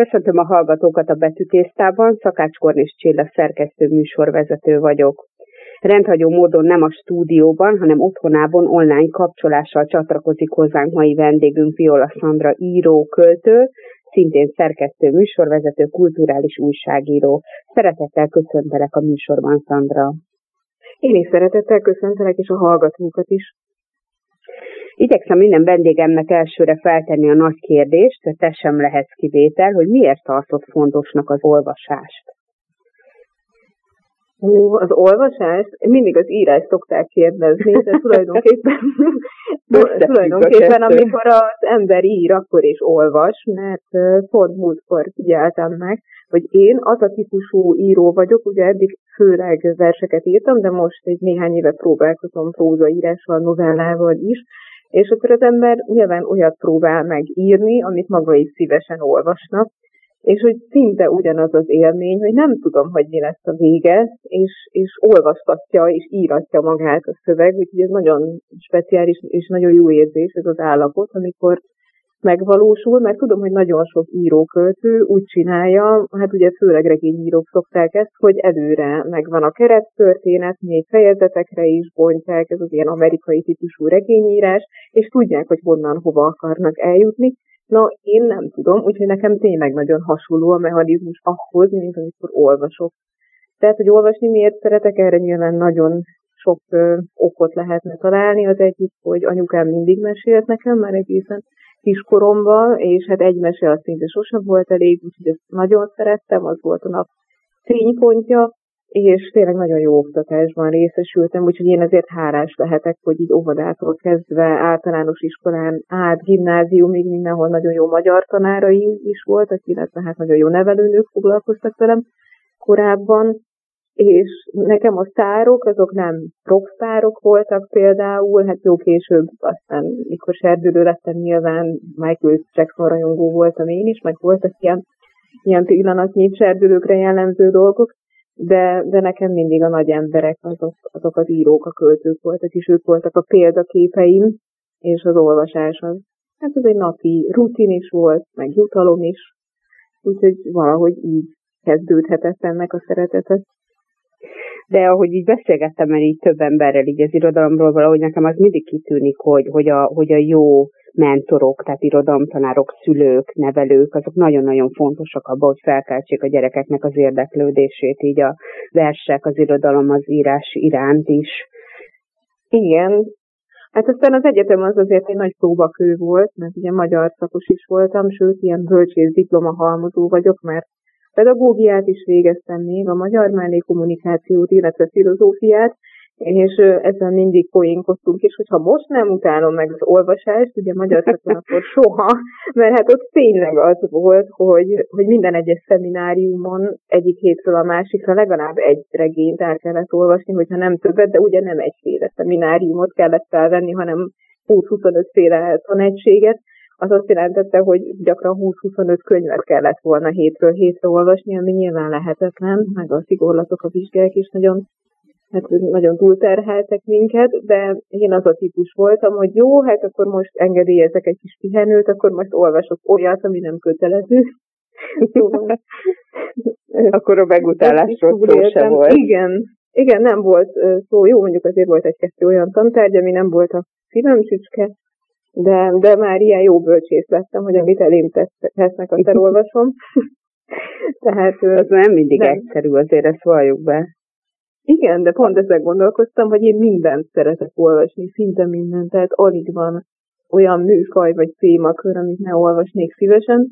Köszöntöm a hallgatókat a Betűtésztában, Szakács Kornis Csilla szerkesztő műsorvezető vagyok. Rendhagyó módon nem a stúdióban, hanem otthonában online kapcsolással csatlakozik hozzánk mai vendégünk Viola Szandra író, költő, szintén szerkesztő, műsorvezető, kulturális újságíró. Szeretettel köszöntelek a műsorban, Szandra. Én is szeretettel köszöntelek, és a hallgatókat is. Igyekszem minden vendégemnek elsőre feltenni a nagy kérdést, de te sem lehetsz kivétel, hogy miért tartott fontosnak az olvasást. Ó, az olvasást mindig az írás szokták kérdezni, de tulajdonképpen, tulajdonképpen amikor az ember ír, akkor is olvas, mert pont múltkor figyeltem meg, hogy én az a típusú író vagyok, ugye eddig főleg verseket írtam, de most egy néhány éve próbálkozom prózaírással, novellával is, és akkor az ember nyilván olyat próbál meg írni, amit maga is szívesen olvasnak, és hogy szinte ugyanaz az élmény, hogy nem tudom, hogy mi lesz a vége, és, és olvastatja és íratja magát a szöveg, úgyhogy ez nagyon speciális és nagyon jó érzés ez az állapot, amikor megvalósul, mert tudom, hogy nagyon sok íróköltő úgy csinálja, hát ugye főleg regényírók szokták ezt, hogy előre megvan a kerettörténet, még fejezetekre is bontják, ez az ilyen amerikai típusú regényírás, és tudják, hogy honnan hova akarnak eljutni. Na, én nem tudom, úgyhogy nekem tényleg nagyon hasonló a mechanizmus ahhoz, mint amikor olvasok. Tehát, hogy olvasni miért szeretek, erre nyilván nagyon sok ö, okot lehetne találni. Az egyik, hogy anyukám mindig mesélt nekem, már egészen kiskoromban, és hát egy mese az szinte sosem volt elég, úgyhogy ezt nagyon szerettem, az volt a nap fénypontja, és tényleg nagyon jó oktatásban részesültem, úgyhogy én ezért hálás lehetek, hogy így óvodától kezdve általános iskolán át gimnáziumig mindenhol nagyon jó magyar tanárai is voltak, illetve hát nagyon jó nevelőnők foglalkoztak velem korábban, és nekem a sztárok, azok nem rockstárok voltak például, hát jó később, aztán mikor serdülő lettem nyilván Michael Jackson rajongó voltam én is, meg voltak ilyen, ilyen pillanatnyi serdülőkre jellemző dolgok, de, de nekem mindig a nagy emberek, azok, azok az írók, a költők voltak, és ők voltak a példaképeim, és az olvasás az, hát ez egy napi rutin is volt, meg jutalom is, úgyhogy valahogy így kezdődhetett ennek a szeretetet de ahogy így beszélgettem mert így több emberrel így az irodalomról, valahogy nekem az mindig kitűnik, hogy, hogy, a, hogy a jó mentorok, tehát irodalomtanárok, szülők, nevelők, azok nagyon-nagyon fontosak abban, hogy felkeltsék a gyerekeknek az érdeklődését, így a versek, az irodalom, az írás iránt is. Igen, Hát aztán az egyetem az azért egy nagy próbakő volt, mert ugye magyar szakos is voltam, sőt, ilyen bölcsész diploma halmozó vagyok, mert Pedagógiát is végeztem még, a magyar kommunikációt, illetve filozófiát, és ezzel mindig poénkoztunk, és hogyha most nem utálom meg az olvasást, ugye magyar szakon akkor soha, mert hát ott tényleg az volt, hogy, hogy minden egyes szemináriumon egyik hétről a másikra legalább egy regényt el kellett olvasni, hogyha nem többet, de ugye nem egyféle szemináriumot kellett felvenni, hanem 20-25 féle tanegységet, az azt jelentette, hogy gyakran 20-25 könyvet kellett volna hétről hétre olvasni, ami nyilván lehetetlen, meg a szigorlatok, a vizsgák is nagyon, hát nagyon túlterheltek minket, de én az a típus voltam, hogy jó, hát akkor most engedélyezek egy kis pihenőt, akkor most olvasok olyat, ami nem kötelező. akkor a megutálásról szó sem volt. Igen, igen, nem volt szó, jó, mondjuk azért volt egy-kettő olyan tantárgy, ami nem volt a szívem csücske, de, de már ilyen jó bölcsész lettem, hogy amit elém tesznek, azt elolvasom. Tehát, az nem mindig nem. egyszerű, azért ezt valljuk be. Igen, de pont ezzel gondolkoztam, hogy én mindent szeretek olvasni, szinte mindent, tehát alig van olyan műfaj vagy témakör, amit ne olvasnék szívesen,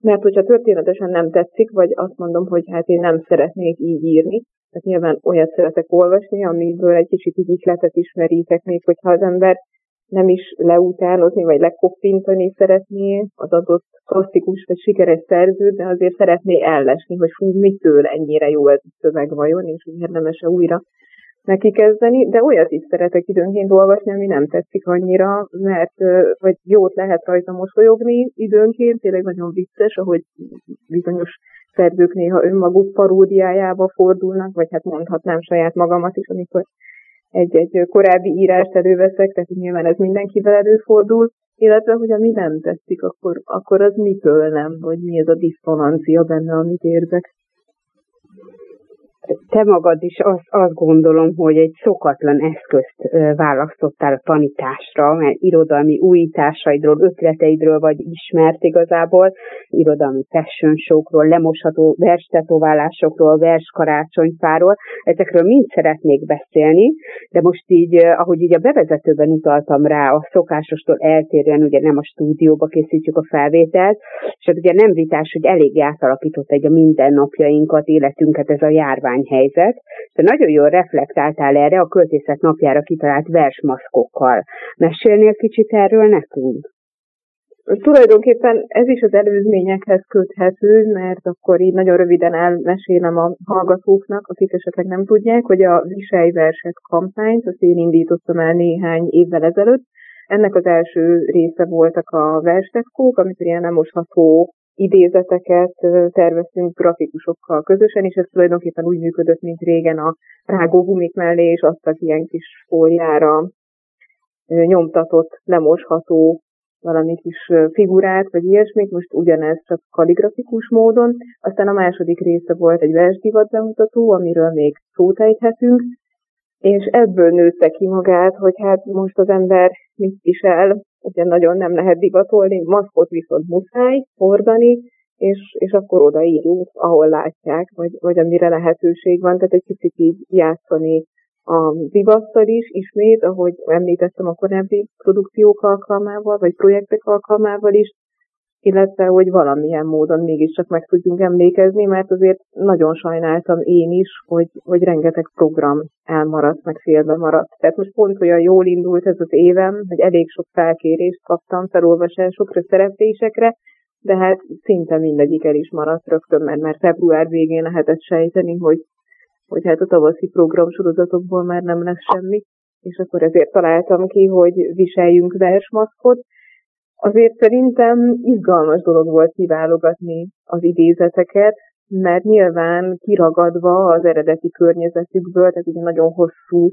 mert hogyha történetesen nem tetszik, vagy azt mondom, hogy hát én nem szeretnék így írni, tehát nyilván olyat szeretek olvasni, amiből egy kicsit így ihletet ismerítek még, hogyha az ember nem is leutánozni, vagy lekoppintani szeretné az adott klasszikus vagy sikeres szerzőt, de azért szeretné ellesni, hogy fú, mitől ennyire jó ez a szöveg vajon, és hogy érdemes-e újra neki kezdeni, de olyat is szeretek időnként olvasni, ami nem tetszik annyira, mert vagy jót lehet rajta mosolyogni időnként, tényleg nagyon vicces, ahogy bizonyos szerzők néha önmaguk paródiájába fordulnak, vagy hát mondhatnám saját magamat is, amikor egy-egy korábbi írást előveszek, tehát nyilván ez mindenkivel előfordul, illetve hogy ami nem tetszik, akkor, akkor az mitől nem, vagy mi ez a diszonancia benne, amit érzek te magad is azt, azt gondolom, hogy egy szokatlan eszközt választottál a tanításra, mert irodalmi újításaidról, ötleteidről vagy ismert igazából, irodalmi fashion showkról, lemosható verstetoválásokról, verskarácsonyfáról, ezekről mind szeretnék beszélni, de most így, ahogy így a bevezetőben utaltam rá, a szokásostól eltérően ugye nem a stúdióba készítjük a felvételt, és ugye nem vitás, hogy elég átalakított egy a mindennapjainkat, életünket ez a járvány járványhelyzet, de nagyon jól reflektáltál erre a költészet napjára kitalált versmaszkokkal. Mesélnél kicsit erről nekünk? Tulajdonképpen ez is az előzményekhez köthető, mert akkor így nagyon röviden elmesélem a hallgatóknak, akik esetleg nem tudják, hogy a Viselj verset kampányt, azt én indítottam el néhány évvel ezelőtt. Ennek az első része voltak a verstekkók, amikor ilyen nem mosható idézeteket terveztünk grafikusokkal közösen, és ez tulajdonképpen úgy működött, mint régen a rágógumik mellé, és adtak ilyen kis fóliára nyomtatott, lemosható valami kis figurát, vagy ilyesmit, most ugyanez csak kaligrafikus módon. Aztán a második része volt egy versdivat bemutató, amiről még szót ejthetünk, és ebből nőtte ki magát, hogy hát most az ember mit visel, ugye nagyon nem lehet divatolni, maszkot viszont muszáj hordani, és, és akkor odaírunk, ahol látják, vagy, vagy amire lehetőség van, tehát egy kicsit így játszani a divattal is ismét, ahogy említettem a korábbi produkciók alkalmával, vagy projektek alkalmával is, illetve hogy valamilyen módon mégiscsak meg tudjunk emlékezni, mert azért nagyon sajnáltam én is, hogy, hogy rengeteg program elmaradt, meg félbe maradt. Tehát most pont olyan jól indult ez az évem, hogy elég sok felkérést kaptam felolvasásokra, szereplésekre, de hát szinte mindegyik el is maradt rögtön, mert már február végén lehetett sejteni, hogy, hogy hát a tavaszi programsorozatokból már nem lesz semmi, és akkor ezért találtam ki, hogy viseljünk versmaszkot, Azért szerintem izgalmas dolog volt kiválogatni az idézeteket, mert nyilván kiragadva az eredeti környezetükből, tehát ugye nagyon hosszú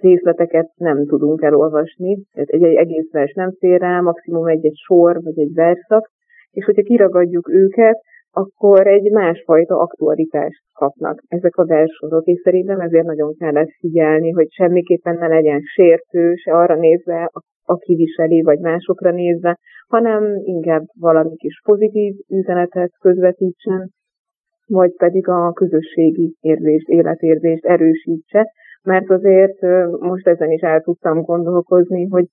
részleteket nem tudunk elolvasni, tehát egy, egy egész vers nem fér rá, maximum egy-egy sor vagy egy verszak, és hogyha kiragadjuk őket, akkor egy másfajta aktualitást kapnak ezek a versorok, és szerintem ezért nagyon kellett figyelni, hogy semmiképpen ne legyen sértő, se arra nézve, aki viseli, vagy másokra nézve, hanem inkább valami kis pozitív üzenetet közvetítsen, vagy pedig a közösségi érzést, életérzést erősítse, mert azért most ezen is el tudtam gondolkozni, hogy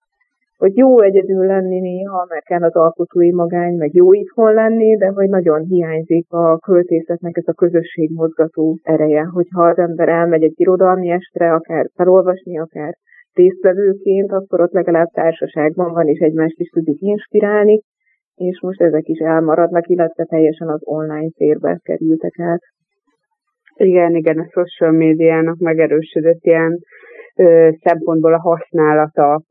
hogy jó egyedül lenni néha, mert kell az alkotói magány, meg jó itthon lenni, de hogy nagyon hiányzik a költészetnek ez a közösség mozgató ereje, hogyha az ember elmegy egy irodalmi estre, akár felolvasni, akár résztvevőként, akkor ott legalább társaságban van, és egymást is tudjuk inspirálni, és most ezek is elmaradnak, illetve teljesen az online térbe kerültek át. Igen, igen, a social médiának megerősödött ilyen ö, szempontból a használata,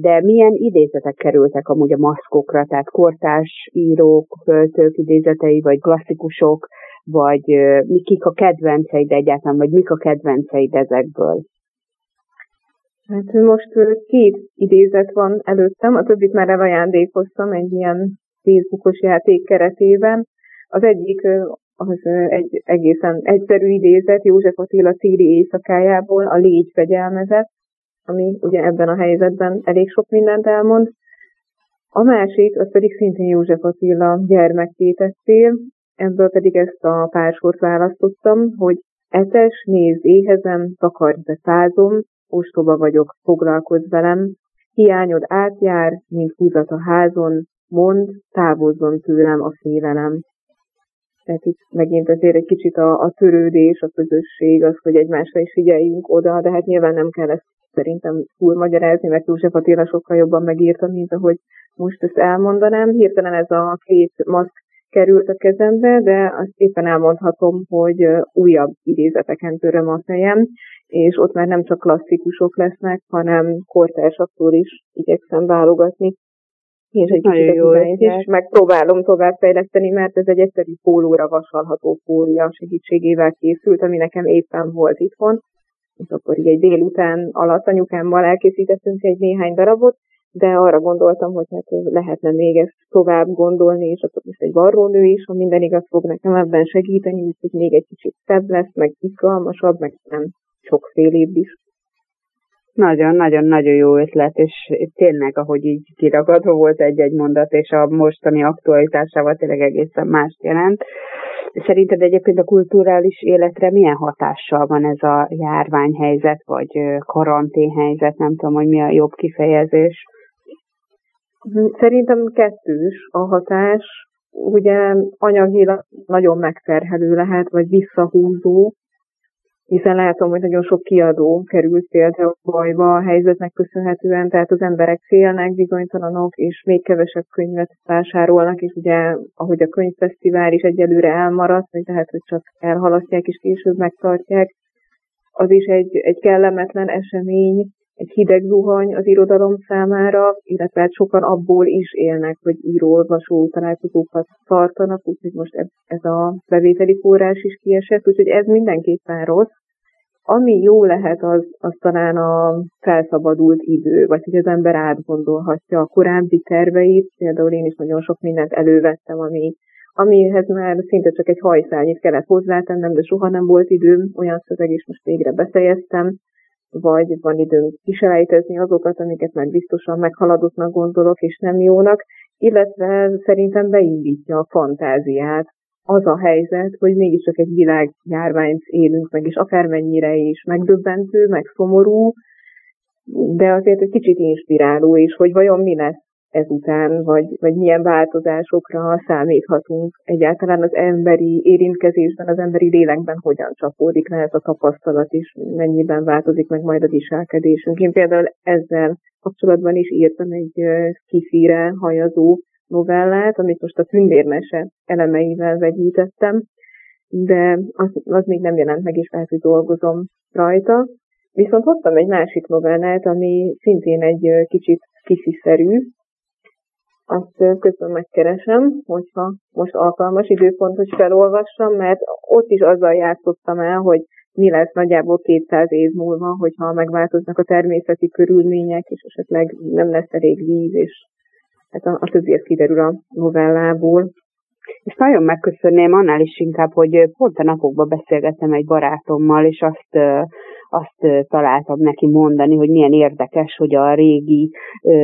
de milyen idézetek kerültek amúgy a maszkokra, tehát kortárs írók, költők idézetei, vagy klasszikusok, vagy ö, kik a kedvenceid egyáltalán, vagy mik a kedvenceid ezekből? Hát most két idézet van előttem, a többit már elajándékoztam egy ilyen Facebookos játék keretében. Az egyik az egy egészen egyszerű idézet József Attila Círi éjszakájából, a légy fegyelmezett, ami ugye ebben a helyzetben elég sok mindent elmond. A másik, az pedig szintén József Attila gyermekkétettél, ebből pedig ezt a pársort választottam, hogy etes, nézd, éhezem, takarj be százom, ostoba vagyok, foglalkozz velem, hiányod átjár, mint húzat a házon, mond, távozzon tőlem a félelem. Tehát itt megint azért egy kicsit a, a törődés, a közösség, az, hogy egymásra is figyeljünk oda, de hát nyilván nem kell ezt szerintem túl magyarázni, mert József Attila sokkal jobban megírta, mint ahogy most ezt elmondanám. Hirtelen ez a két maszk került a kezembe, de azt éppen elmondhatom, hogy újabb idézeteken töröm a fejem, és ott már nem csak klasszikusok lesznek, hanem kortársaktól is igyekszem válogatni. És egy kicsit jó is megpróbálom továbbfejleszteni, mert ez egy egyszerű pólóra vasalható fólia segítségével készült, ami nekem éppen volt itthon. És akkor így egy délután alatt anyukámmal elkészítettünk egy néhány darabot, de arra gondoltam, hogy hát lehetne még ezt tovább gondolni, és akkor most egy varrónő is, ha minden igaz fog nekem ebben segíteni, úgyhogy még egy kicsit szebb lesz, meg izgalmasabb, meg nem sokfélébb is. Nagyon-nagyon-nagyon jó ötlet, és tényleg, ahogy így kiragadva volt egy-egy mondat, és a mostani aktualitásával tényleg egészen mást jelent. Szerinted egyébként a kulturális életre milyen hatással van ez a járványhelyzet, vagy karanténhelyzet, nem tudom, hogy mi a jobb kifejezés? Szerintem kettős a hatás. Ugye anyagilag nagyon megterhelő lehet, vagy visszahúzó, hiszen látom, hogy nagyon sok kiadó került például bajba a helyzetnek köszönhetően, tehát az emberek félnek, bizonytalanok, és még kevesebb könyvet vásárolnak, és ugye, ahogy a könyvfesztivál is egyelőre elmaradt, vagy lehet, hogy csak elhalasztják és később megtartják, az is egy, egy kellemetlen esemény, egy hideg zuhany az irodalom számára, illetve hát sokan abból is élnek, hogy író-olvasó találkozókat tartanak, úgyhogy most ez a bevételi forrás is kiesett, úgyhogy ez mindenképpen rossz. Ami jó lehet, az, az talán a felszabadult idő, vagy hogy az ember átgondolhatja a korábbi terveit. Például én is nagyon sok mindent elővettem, ami, amihez már szinte csak egy hajszálnyit kellett hozzátennem, de soha nem volt időm, olyan szöveg is most végre befejeztem vagy van időnk kiselejtezni azokat, amiket már biztosan meghaladottnak gondolok, és nem jónak, illetve szerintem beindítja a fantáziát az a helyzet, hogy mégiscsak egy világjárványt élünk meg, és akármennyire is megdöbbentő, meg szomorú, de azért egy kicsit inspiráló is, hogy vajon mi lesz ezután, vagy, vagy milyen változásokra számíthatunk egyáltalán az emberi érintkezésben, az emberi lélekben hogyan csapódik le ez a tapasztalat is, mennyiben változik meg majd a viselkedésünk. Én például ezzel kapcsolatban is írtam egy kifire hajazó novellát, amit most a tündérmese elemeivel vegyítettem, de az, az még nem jelent meg, és lehet, hogy dolgozom rajta. Viszont hoztam egy másik novellát, ami szintén egy kicsit kisziszerű, azt közben megkeresem, hogyha most alkalmas időpont, hogy felolvassam, mert ott is azzal játszottam el, hogy mi lesz nagyjából 200 év múlva, hogyha megváltoznak a természeti körülmények, és esetleg nem lesz elég víz, és hát a, a többi ez kiderül a novellából. És nagyon megköszönném annál is inkább, hogy pont a napokban beszélgettem egy barátommal, és azt azt találtam neki mondani, hogy milyen érdekes, hogy a régi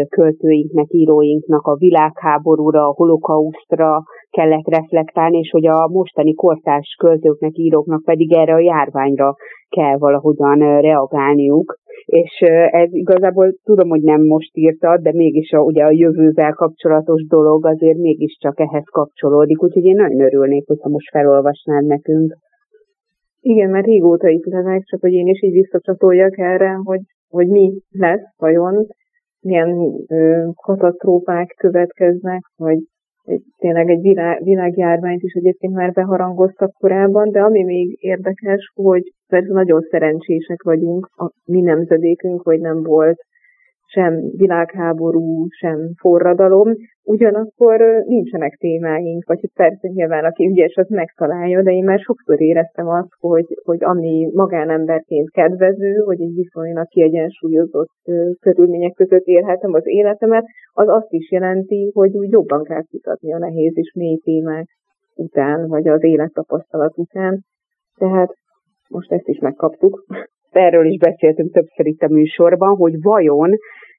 költőinknek, íróinknak a világháborúra, a holokausztra kellett reflektálni, és hogy a mostani kortárs költőknek, íróknak pedig erre a járványra kell valahogyan reagálniuk. És ez igazából tudom, hogy nem most írta, de mégis a, ugye a jövővel kapcsolatos dolog azért mégiscsak ehhez kapcsolódik, úgyhogy én nagyon örülnék, hogyha most felolvasnád nekünk. Igen, mert régóta itt levek, csak hogy én is így visszacsatoljak erre, hogy, hogy mi lesz vajon, milyen ö, katasztrófák következnek, vagy tényleg egy világ, világjárványt is egyébként már beharangoztak korábban, de ami még érdekes, hogy persze nagyon szerencsések vagyunk, a mi nemzedékünk, hogy nem volt sem világháború, sem forradalom, ugyanakkor nincsenek témáink, vagy hogy persze nyilván aki ügyes, az megtalálja, de én már sokszor éreztem azt, hogy, hogy ami magánemberként kedvező, hogy egy viszonylag kiegyensúlyozott körülmények között élhetem az életemet, az azt is jelenti, hogy úgy jobban kell kutatni a nehéz és mély témák után, vagy az élettapasztalat után. Tehát most ezt is megkaptuk erről is beszéltünk többször itt a műsorban, hogy vajon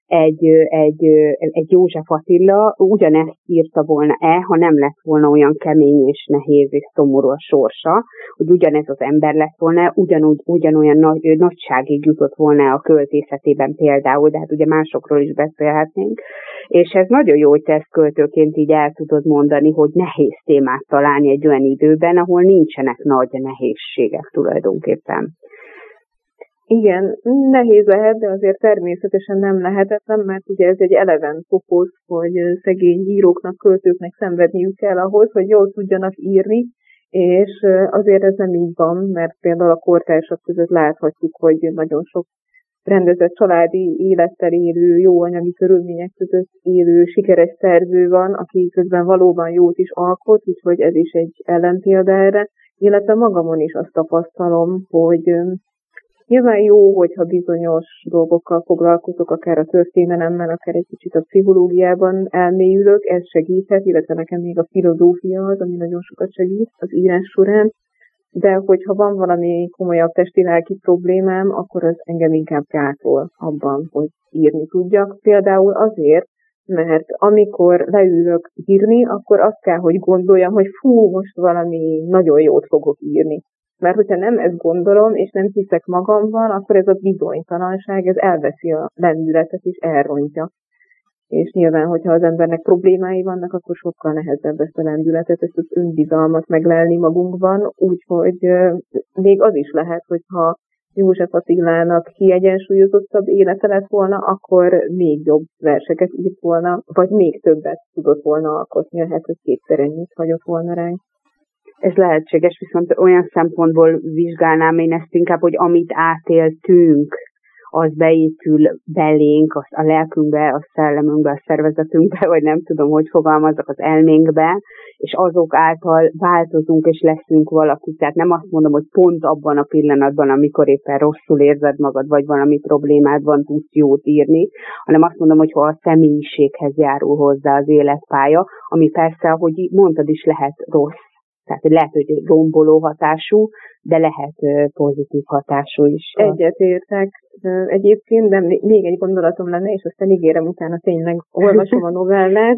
egy, egy, egy József Attila ugyanezt írta volna-e, ha nem lett volna olyan kemény és nehéz és szomorú a sorsa, hogy ugyanez az ember lett volna, ugyanúgy, ugyanolyan nagy, nagyságig jutott volna a költészetében például, de hát ugye másokról is beszélhetnénk. És ez nagyon jó, hogy te ezt költőként így el tudod mondani, hogy nehéz témát találni egy olyan időben, ahol nincsenek nagy nehézségek tulajdonképpen. Igen, nehéz lehet, de azért természetesen nem lehetetlen, mert ugye ez egy eleven fokoz, hogy szegény íróknak, költőknek szenvedniük kell ahhoz, hogy jól tudjanak írni, és azért ez nem így van, mert például a kortársak között láthatjuk, hogy nagyon sok rendezett családi élettel élő, jó anyagi körülmények között élő, sikeres szerző van, aki közben valóban jót is alkot, úgyhogy ez is egy ellenpélda erre, illetve magamon is azt tapasztalom, hogy Nyilván jó, hogyha bizonyos dolgokkal foglalkozok, akár a történelemmel, akár egy kicsit a pszichológiában elmélyülök, ez segíthet, illetve nekem még a filozófia az, ami nagyon sokat segít az írás során, de hogyha van valami komolyabb testi-lelki problémám, akkor az engem inkább gátol abban, hogy írni tudjak. Például azért, mert amikor leülök írni, akkor azt kell, hogy gondoljam, hogy fú, most valami nagyon jót fogok írni. Mert hogyha nem ezt gondolom, és nem hiszek magamban, akkor ez a bizonytalanság, ez elveszi a lendületet, és elrontja. És nyilván, hogyha az embernek problémái vannak, akkor sokkal nehezebb ezt a lendületet, ezt az önbizalmat meglelni magunkban, úgyhogy még az is lehet, hogyha József Attilának kiegyensúlyozottabb élete lett volna, akkor még jobb verseket írt volna, vagy még többet tudott volna alkotni, lehet, hogy kétszer ennyit hagyott volna ránk. Ez lehetséges, viszont olyan szempontból vizsgálnám én ezt inkább, hogy amit átéltünk, az beépül belénk, az a lelkünkbe, a szellemünkbe, a szervezetünkbe, vagy nem tudom, hogy fogalmazok, az elménkbe, és azok által változunk és leszünk valaki. Tehát nem azt mondom, hogy pont abban a pillanatban, amikor éppen rosszul érzed magad, vagy valami problémád van, tudsz jót írni, hanem azt mondom, hogy ha a személyiséghez járul hozzá az életpálya, ami persze, ahogy mondtad is lehet rossz, tehát lehet, hogy romboló hatású, de lehet pozitív hatású is. Egyetértek. Egyébként, de még egy gondolatom lenne, és aztán ígérem utána tényleg olvasom a novellát,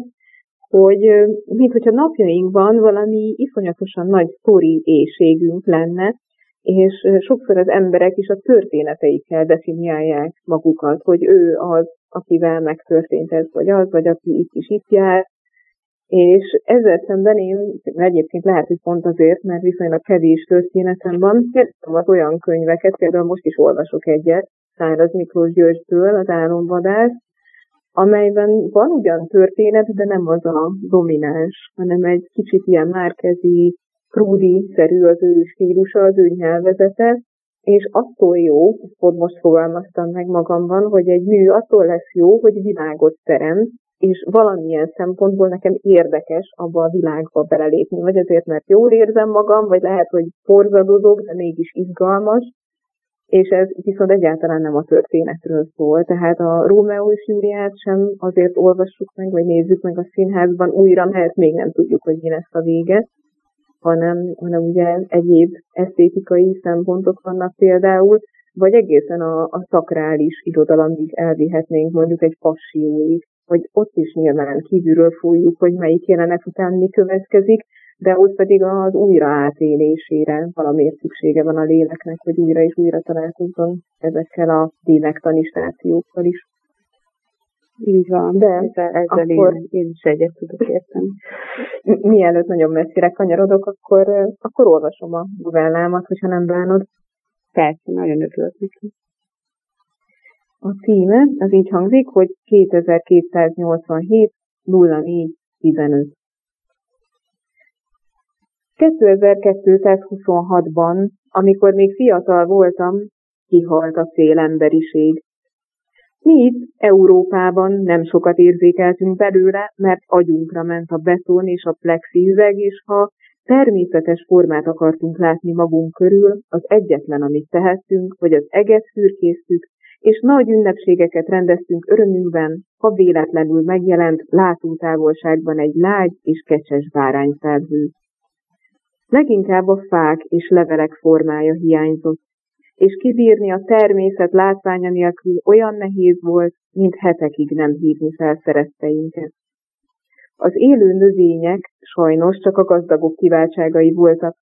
hogy mint hogyha napjainkban valami iszonyatosan nagy sztori éjségünk lenne, és sokszor az emberek is a történeteikkel definiálják magukat, hogy ő az, akivel megtörtént ez, vagy az, vagy aki itt is itt jár, és ezzel szemben én egyébként lehet, hogy pont azért, mert viszonylag kevés történetem van, az olyan könyveket, például most is olvasok egyet, Száraz Miklós Györgytől, az álomvadász, amelyben van ugyan történet, de nem az a domináns, hanem egy kicsit ilyen márkezi, krúdi-szerű az ő stílusa, az ő nyelvezete, és attól jó, pont most fogalmaztam meg magamban, hogy egy mű attól lesz jó, hogy világot teremt, és valamilyen szempontból nekem érdekes abba a világba belelépni, vagy azért, mert jól érzem magam, vagy lehet, hogy porzadozok, de mégis izgalmas, és ez viszont egyáltalán nem a történetről szól, tehát a Rómeó és Júliát sem azért olvassuk meg, vagy nézzük meg a színházban újra, mert még nem tudjuk, hogy mi lesz a vége, hanem, hanem ugye egyéb esztétikai szempontok vannak például, vagy egészen a, a szakrális irodalomig elvihetnénk mondjuk egy passióig, hogy ott is nyilván kívülről fújjuk, hogy melyik jelenet után mi következik, de ott pedig az újra átélésére valamiért szüksége van a léleknek, hogy újra és újra találkozzon ezekkel a lélektani stációkkal is. Így van, de ezzel, ezzel akkor, én, én is egyet tudok érteni. Mielőtt nagyon messzire kanyarodok, akkor, akkor olvasom a novellámat, hogyha nem bánod. Persze, nagyon örülök neki. A címe az így hangzik, hogy 2287 04 15. 2226-ban, amikor még fiatal voltam, kihalt a fél emberiség. Mi itt, Európában nem sokat érzékeltünk belőle, mert agyunkra ment a beton és a plexi üveg, és ha természetes formát akartunk látni magunk körül, az egyetlen, amit tehettünk, hogy az eget fürkésztük, és nagy ünnepségeket rendeztünk örömünkben, ha véletlenül megjelent látótávolságban egy lágy és kecses bárányfelhő. Leginkább a fák és levelek formája hiányzott, és kibírni a természet látványa nélkül olyan nehéz volt, mint hetekig nem hívni fel szeretteinket. Az élő növények sajnos csak a gazdagok kiváltságai voltak,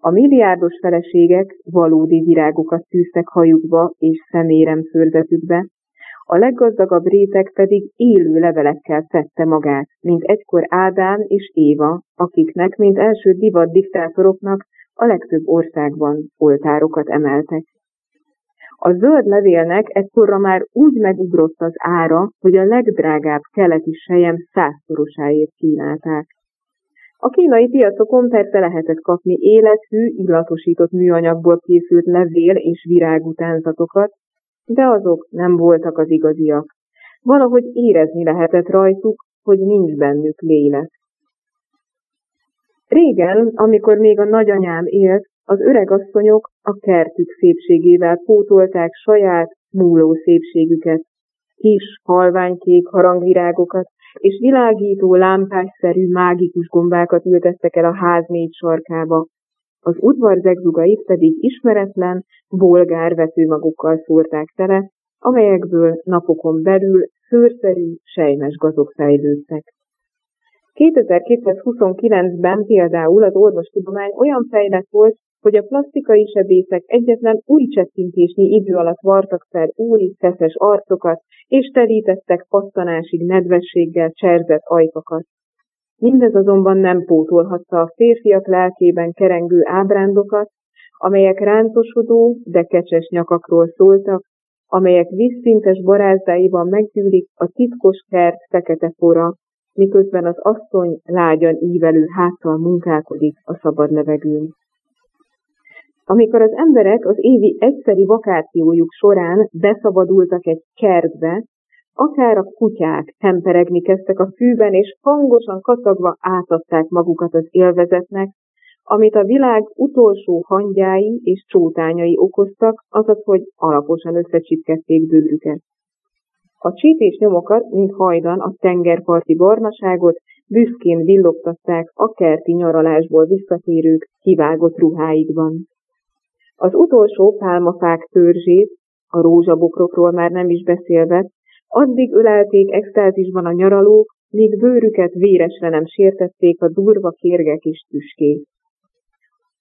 a milliárdos feleségek valódi virágokat tűztek hajukba és szemérem szőrzetükbe, a leggazdagabb réteg pedig élő levelekkel fette magát, mint egykor Ádám és Éva, akiknek, mint első divat diktátoroknak a legtöbb országban oltárokat emeltek. A zöld levélnek ekkorra már úgy megugrott az ára, hogy a legdrágább keleti sejem százszorosáért kínálták. A kínai piacokon persze lehetett kapni élethű, illatosított műanyagból készült levél és virágutánzatokat, de azok nem voltak az igaziak. Valahogy érezni lehetett rajtuk, hogy nincs bennük lélek. Régen, amikor még a nagyanyám élt, Az öregasszonyok a kertük szépségével pótolták saját múló szépségüket, kis, halványkék harangvirágokat és világító lámpásszerű mágikus gombákat ültettek el a ház négy sarkába, az udvar zegzugait pedig ismeretlen, bolgár vetőmagokkal szórták tele, amelyekből napokon belül szőrszerű, sejmes gazok fejlődtek. 2229-ben például az orvostudomány olyan fejlett volt, hogy a plastikai sebészek egyetlen új csettintésnyi idő alatt vartak fel úri, szeszes arcokat, és telítettek pattanásig nedvességgel cserzett ajkakat. Mindez azonban nem pótolhatta a férfiak lelkében kerengő ábrándokat, amelyek ráncosodó, de kecses nyakakról szóltak, amelyek vízszintes barázdáiban meggyűlik a titkos kert fekete pora, miközben az asszony lágyan ívelő háttal munkálkodik a szabad levegőn. Amikor az emberek az évi egyszeri vakációjuk során beszabadultak egy kertbe, akár a kutyák temperegni kezdtek a fűben, és hangosan kacagva átadták magukat az élvezetnek, amit a világ utolsó hangyái és csótányai okoztak, azaz, hogy alaposan összecsipkedték bőrüket. A csípés nyomokat, mint hajdan a tengerparti barnaságot, büszkén villogtatták a kerti nyaralásból visszatérők kivágott ruháikban. Az utolsó pálmafák törzsét, a rózsabokrokról már nem is beszélve, addig ölelték extázisban a nyaralók, míg bőrüket véresre nem sértették a durva kérgek és tüskék.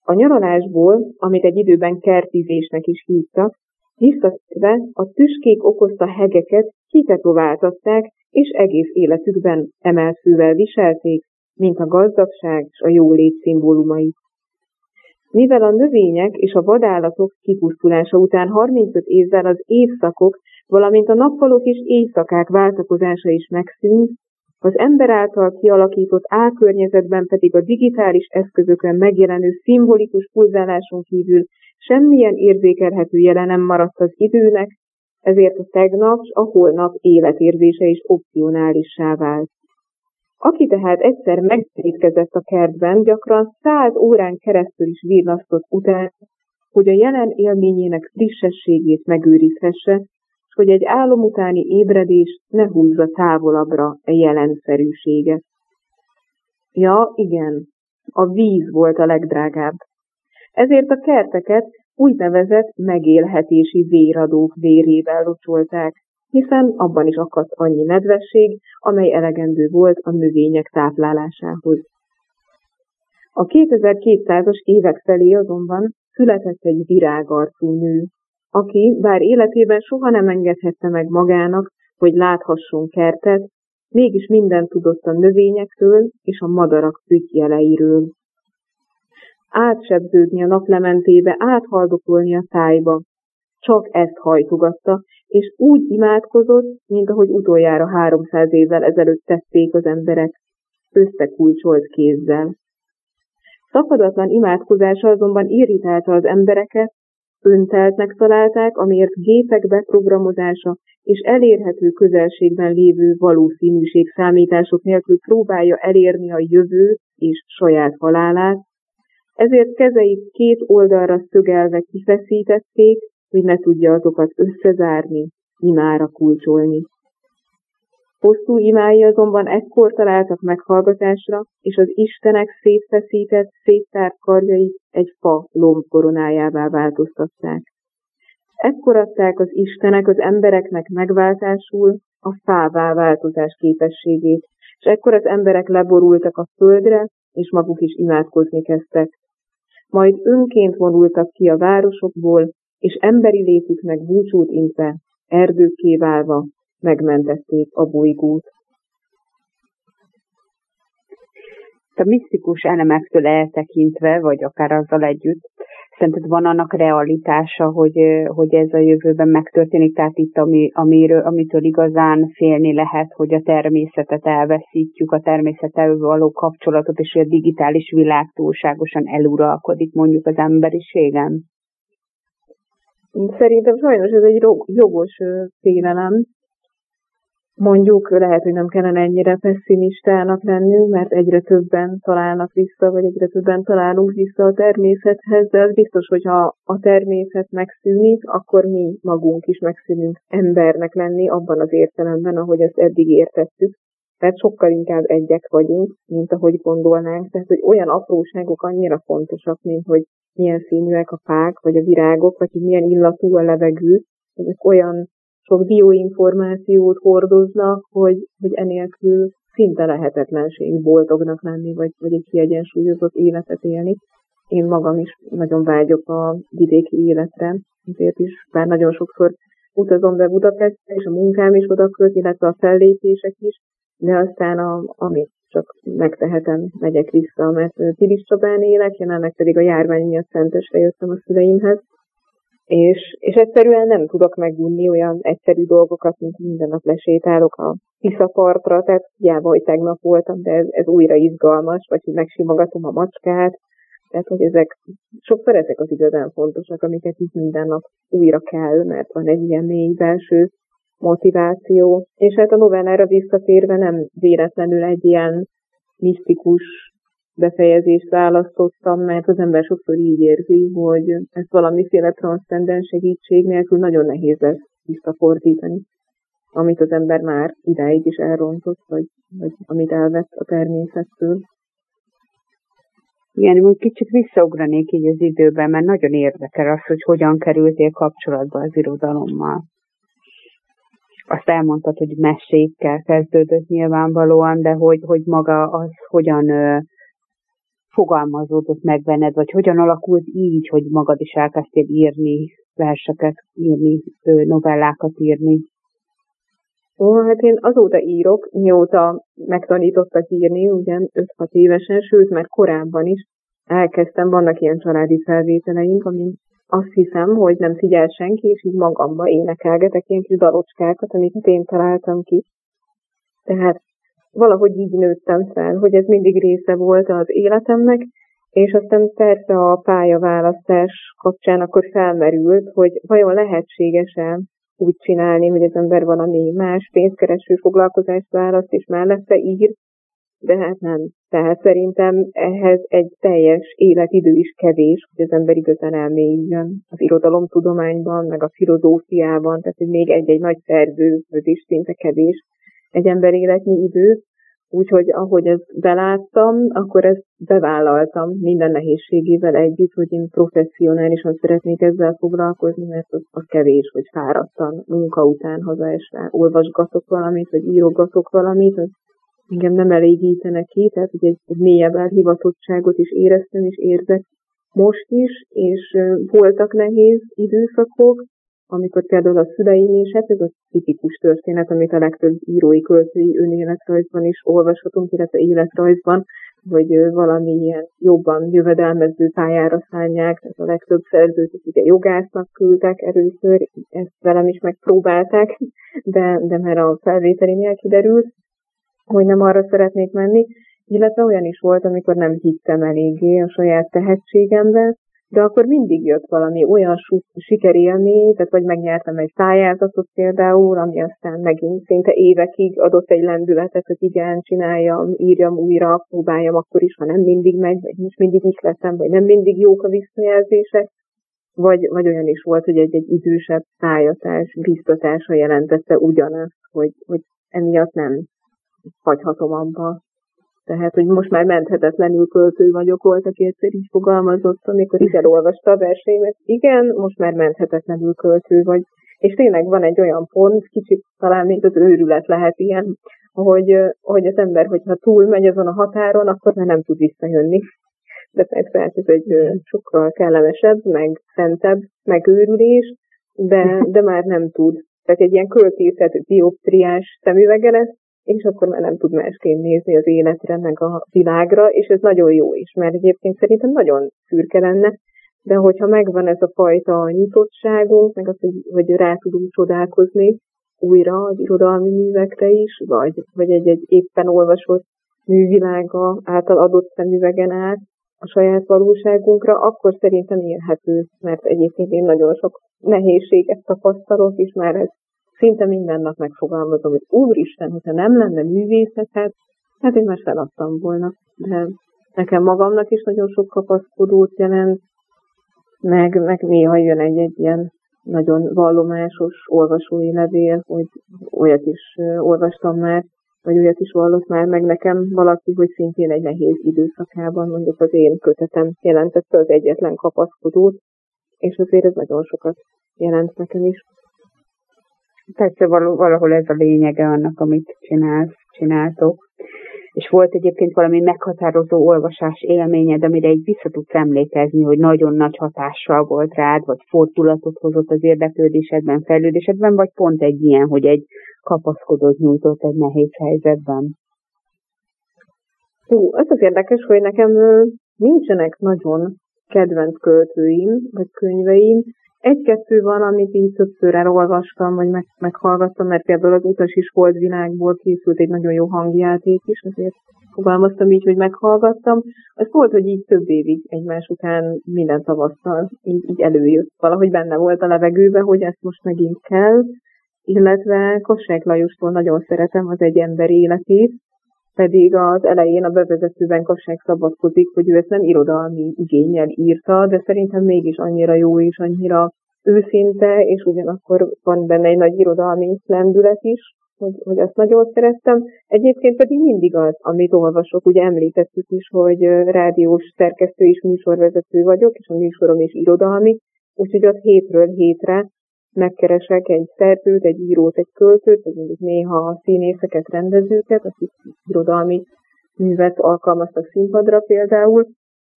A nyaralásból, amit egy időben kertizésnek is hívtak, visszatérve a tüskék okozta hegeket kitetováltatták, és egész életükben emelt fővel viselték, mint a gazdagság és a jólét szimbólumait. Mivel a növények és a vadállatok kipusztulása után 35 évvel az évszakok, valamint a nappalok és éjszakák váltakozása is megszűnt, az ember által kialakított álkörnyezetben pedig a digitális eszközökön megjelenő szimbolikus pulzáláson kívül semmilyen érzékelhető jele nem maradt az időnek, ezért a tegnap a holnap életérzése is opcionálissá vált. Aki tehát egyszer megterítkezett a kertben, gyakran száz órán keresztül is virlasztott után, hogy a jelen élményének frissességét megőrizhesse, és hogy egy álom utáni ébredés ne húzza távolabbra a jelenszerűséget. Ja, igen, a víz volt a legdrágább. Ezért a kerteket úgynevezett megélhetési véradók vérével locsolták, hiszen abban is akadt annyi nedvesség, amely elegendő volt a növények táplálásához. A 2200-as évek felé azonban született egy virágarcú nő, aki, bár életében soha nem engedhette meg magának, hogy láthasson kertet, mégis mindent tudott a növényekről és a madarak fütyjeleiről. Átsebződni a naplementébe, áthaldokolni a tájba. Csak ezt hajtogatta, és úgy imádkozott, mint ahogy utoljára 300 évvel ezelőtt tették az emberek, összekulcsolt kézzel. Szapadatlan imádkozása azonban irritálta az embereket, önteltnek találták, amiért gépek beprogramozása és elérhető közelségben lévő valószínűség számítások nélkül próbálja elérni a jövő és saját halálát, ezért kezeit két oldalra szögelve kifeszítették, hogy ne tudja azokat összezárni, imára kulcsolni. Hosszú imái azonban ekkor találtak meghallgatásra, és az Istenek szétfeszített, széttárt karjait egy fa lombkoronájává változtatták. Ekkor adták az Istenek az embereknek megváltásul a fává változás képességét, és ekkor az emberek leborultak a földre, és maguk is imádkozni kezdtek. Majd önként vonultak ki a városokból, és emberi létüknek búcsút intve, erdőkké válva, megmentették a bolygót. A misztikus elemektől eltekintve, vagy akár azzal együtt, szerinted van annak realitása, hogy, hogy ez a jövőben megtörténik, tehát itt, ami, amiről, amitől igazán félni lehet, hogy a természetet elveszítjük, a természettel való kapcsolatot, és hogy a digitális világ túlságosan eluralkodik mondjuk az emberiségen? Szerintem sajnos ez egy jogos félelem, mondjuk lehet, hogy nem kellene ennyire pessimistának lennünk, mert egyre többen találnak vissza, vagy egyre többen találunk vissza a természethez, de az biztos, hogy ha a természet megszűnik, akkor mi magunk is megszűnünk embernek lenni abban az értelemben, ahogy ezt eddig értettük. Tehát sokkal inkább egyek vagyunk, mint ahogy gondolnánk. Tehát, hogy olyan apróságok annyira fontosak, mint hogy milyen színűek a fák, vagy a virágok, vagy hogy milyen illatú a levegő. Ezek olyan sok bioinformációt hordoznak, hogy, hogy enélkül szinte lehetetlenség boldognak lenni, vagy, vagy egy kiegyensúlyozott életet élni. Én magam is nagyon vágyok a vidéki életre, ezért is, bár nagyon sokszor utazom be Budapestre, és a munkám is oda költ, illetve a fellépések is, de aztán a, amit csak megtehetem, megyek vissza, mert Pilis Csabán élek, jelenleg pedig a járvány miatt Szentesre jöttem a szüleimhez, és, és egyszerűen nem tudok megunni olyan egyszerű dolgokat, mint minden nap lesétálok a Tiszapartra, tehát hiába, hogy tegnap voltam, de ez, ez újra izgalmas, vagy hogy megsimogatom a macskát, tehát, hogy ezek, sokszor ezek az igazán fontosak, amiket így minden nap újra kell, mert van egy ilyen mély belső motiváció. És hát a novellára visszatérve nem véletlenül egy ilyen misztikus befejezést választottam, mert az ember sokszor így érzi, hogy ezt valamiféle transzcendens segítség nélkül nagyon nehéz lesz visszafordítani, amit az ember már idáig is elrontott, vagy, vagy amit elvett a természettől. Igen, most kicsit visszaugranék így az időben, mert nagyon érdekel az, hogy hogyan kerültél kapcsolatba az irodalommal. Azt elmondtad, hogy mesékkel kezdődött nyilvánvalóan, de hogy, hogy maga az hogyan fogalmazódott meg benned, vagy hogyan alakult így, hogy magad is elkezdtél írni verseket, írni, novellákat írni? Ó, hát én azóta írok, mióta megtanítottak írni, ugye 5-6 évesen, sőt, mert korábban is elkezdtem, vannak ilyen családi felvételeink, amin azt hiszem, hogy nem figyel senki, és így magamba énekelgetek ilyen kis dalocskákat, amiket én találtam ki. Tehát valahogy így nőttem fel, hogy ez mindig része volt az életemnek, és aztán persze a pályaválasztás kapcsán akkor felmerült, hogy vajon lehetséges-e úgy csinálni, hogy az ember valami más pénzkereső foglalkozást választ, és mellette ír, de hát nem. Tehát szerintem ehhez egy teljes életidő is kevés, hogy az ember igazán elmélyüljön az irodalomtudományban, meg a filozófiában, tehát hogy még egy-egy nagy szerződés szinte kevés egy ember életnyi idő, úgyhogy ahogy ezt beláttam, akkor ezt bevállaltam minden nehézségével együtt, hogy én professzionálisan szeretnék ezzel foglalkozni, mert az, az kevés, hogy fáradtan munka után hazaesve olvasgatok valamit, vagy írogatok valamit, az engem nem elégítene ki, tehát hogy egy, egy mélyebb elhivatottságot is éreztem és érzek most is, és voltak nehéz időszakok, amikor például a szüleim is, hát ez a tipikus történet, amit a legtöbb írói költői önéletrajzban is olvashatunk, illetve életrajzban, hogy valamilyen jobban jövedelmező pályára szállják, tehát a legtöbb szerzőt ugye jogásznak küldtek először, ezt velem is megpróbálták, de, de mert a felvételinél kiderült, hogy nem arra szeretnék menni, illetve olyan is volt, amikor nem hittem eléggé a saját tehetségemben, de akkor mindig jött valami olyan sikerélmény, tehát vagy megnyertem egy pályázatot például, ami aztán megint szinte évekig adott egy lendületet, hogy igen, csináljam, írjam újra, próbáljam akkor is, ha nem mindig megy, vagy nincs mindig ihletem, vagy nem mindig jók a visszajelzések, vagy, vagy olyan is volt, hogy egy-egy idősebb pályatás biztatása jelentette ugyanazt, hogy, hogy emiatt nem hagyhatom abba tehát, hogy most már menthetetlenül költő vagyok, volt, aki egyszer így fogalmazott, amikor is elolvasta a verseimet. Igen, most már menthetetlenül költő vagy. És tényleg van egy olyan pont, kicsit talán még az őrület lehet ilyen, hogy, hogy az ember, hogyha túl megy azon a határon, akkor már nem tud visszajönni. De persze hát ez egy sokkal kellemesebb, meg szentebb megőrülés, de, de már nem tud. Tehát egy ilyen költészet dioptriás szemüvege lesz, és akkor már nem tud másként nézni az életre, meg a világra, és ez nagyon jó is, mert egyébként szerintem nagyon szürke lenne, de hogyha megvan ez a fajta nyitottságunk, meg az, hogy, hogy rá tudunk csodálkozni újra az irodalmi művekre is, vagy, vagy egy-egy éppen olvasott művilága által adott szemüvegen át a saját valóságunkra, akkor szerintem élhető, mert egyébként én nagyon sok nehézséget tapasztalok, és már ez szinte minden nap megfogalmazom, hogy úristen, hogyha nem lenne művészet, hát, hát én már feladtam volna. De nekem magamnak is nagyon sok kapaszkodót jelent, meg, meg néha jön egy-egy ilyen nagyon vallomásos olvasói levél, hogy olyat is olvastam már, vagy olyat is vallott már meg nekem valaki, hogy szintén egy nehéz időszakában, mondjuk az én kötetem jelentette az egyetlen kapaszkodót, és azért ez nagyon sokat jelent nekem is. Persze valahol ez a lényege annak, amit csinálsz, csináltok. És volt egyébként valami meghatározó olvasás élményed, amire egy vissza tudsz emlékezni, hogy nagyon nagy hatással volt rád, vagy fordulatot hozott az érdeklődésedben, fejlődésedben, vagy pont egy ilyen, hogy egy kapaszkodót nyújtott egy nehéz helyzetben? Hú, az az érdekes, hogy nekem nincsenek nagyon kedvenc költőim, vagy könyveim, egy-kettő van, amit így többször elolvastam, vagy meg, meghallgattam, mert például az utas is volt világból készült egy nagyon jó hangjáték is, azért fogalmaztam így, hogy meghallgattam. Az volt, hogy így több évig egymás után minden tavasszal így, így előjött. Valahogy benne volt a levegőbe, hogy ezt most megint kell, illetve Kossák Lajostól nagyon szeretem az egy ember életét, pedig az elején a bevezetőben Kassák szabadkozik, hogy ő ezt nem irodalmi igényel írta, de szerintem mégis annyira jó és annyira őszinte, és ugyanakkor van benne egy nagy irodalmi lendület is, hogy, hogy ezt nagyon szerettem. Egyébként pedig mindig az, amit olvasok, ugye említettük is, hogy rádiós szerkesztő és műsorvezető vagyok, és a műsorom is irodalmi, úgyhogy ott hétről hétre megkeresek egy szerzőt, egy írót, egy költőt, vagy mondjuk néha színészeket, rendezőket, akik irodalmi művet alkalmaztak színpadra például,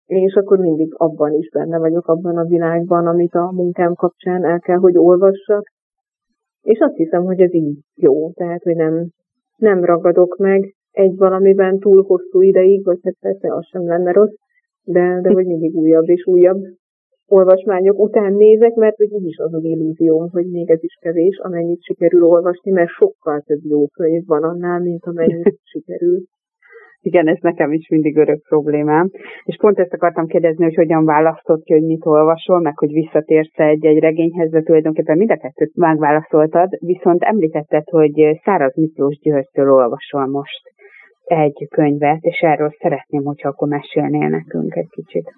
és akkor mindig abban is benne vagyok, abban a világban, amit a munkám kapcsán el kell, hogy olvassak. És azt hiszem, hogy ez így jó, tehát, hogy nem, nem ragadok meg egy valamiben túl hosszú ideig, vagy hát persze az sem lenne rossz, de, de hogy mindig újabb és újabb olvasmányok után nézek, mert hogy így is az az illúzióm, hogy még ez is kevés, amennyit sikerül olvasni, mert sokkal több jó könyv van annál, mint amennyit sikerül. Igen, ez nekem is mindig örök problémám. És pont ezt akartam kérdezni, hogy hogyan választod ki, hogy mit olvasol, meg hogy visszatérsz egy-egy regényhez, de tulajdonképpen mind a kettőt megválaszoltad, viszont említetted, hogy Száraz Miklós Györgytől olvasol most egy könyvet, és erről szeretném, hogyha akkor mesélnél nekünk egy kicsit.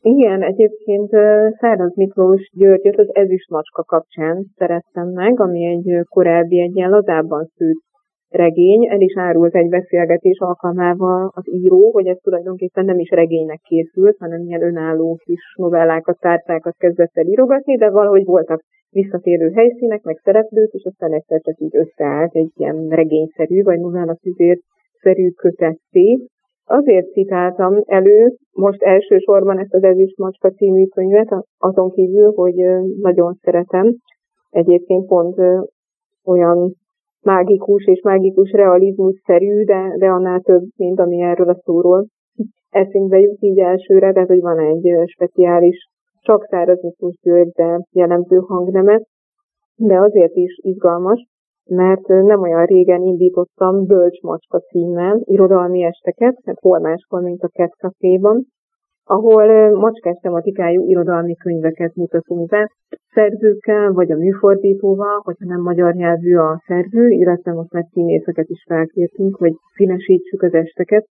Igen, egyébként Száraz Miklós Györgyöt az ezüst macska kapcsán szerettem meg, ami egy korábbi, egy ilyen lazában szűrt regény. El is árult egy beszélgetés alkalmával az író, hogy ez tulajdonképpen nem is regénynek készült, hanem ilyen önálló kis novellákat, tárcákat kezdett el írogatni, de valahogy voltak visszatérő helyszínek, meg szereplők, és aztán egyszer csak így összeállt egy ilyen regényszerű, vagy szerű kötetté, Azért citáltam elő most elsősorban ezt az Ezüst Macska című könyvet, azon kívül, hogy nagyon szeretem. Egyébként pont olyan mágikus és mágikus realizmus-szerű, de, de annál több, mint ami erről a szóról eszünkbe jut így elsőre, tehát hogy van egy speciális, csak száraz Miklós de jellemző hangnemet, de azért is izgalmas, mert nem olyan régen indítottam Bölcs Macska címmel irodalmi esteket, tehát hol máskor, mint a Cat Café-ban, ahol macskás tematikájú irodalmi könyveket mutatunk be, szerzőkkel, vagy a műfordítóval, hogyha nem magyar nyelvű a szerző, illetve most már színészeket is felkértünk, hogy színesítsük az esteket.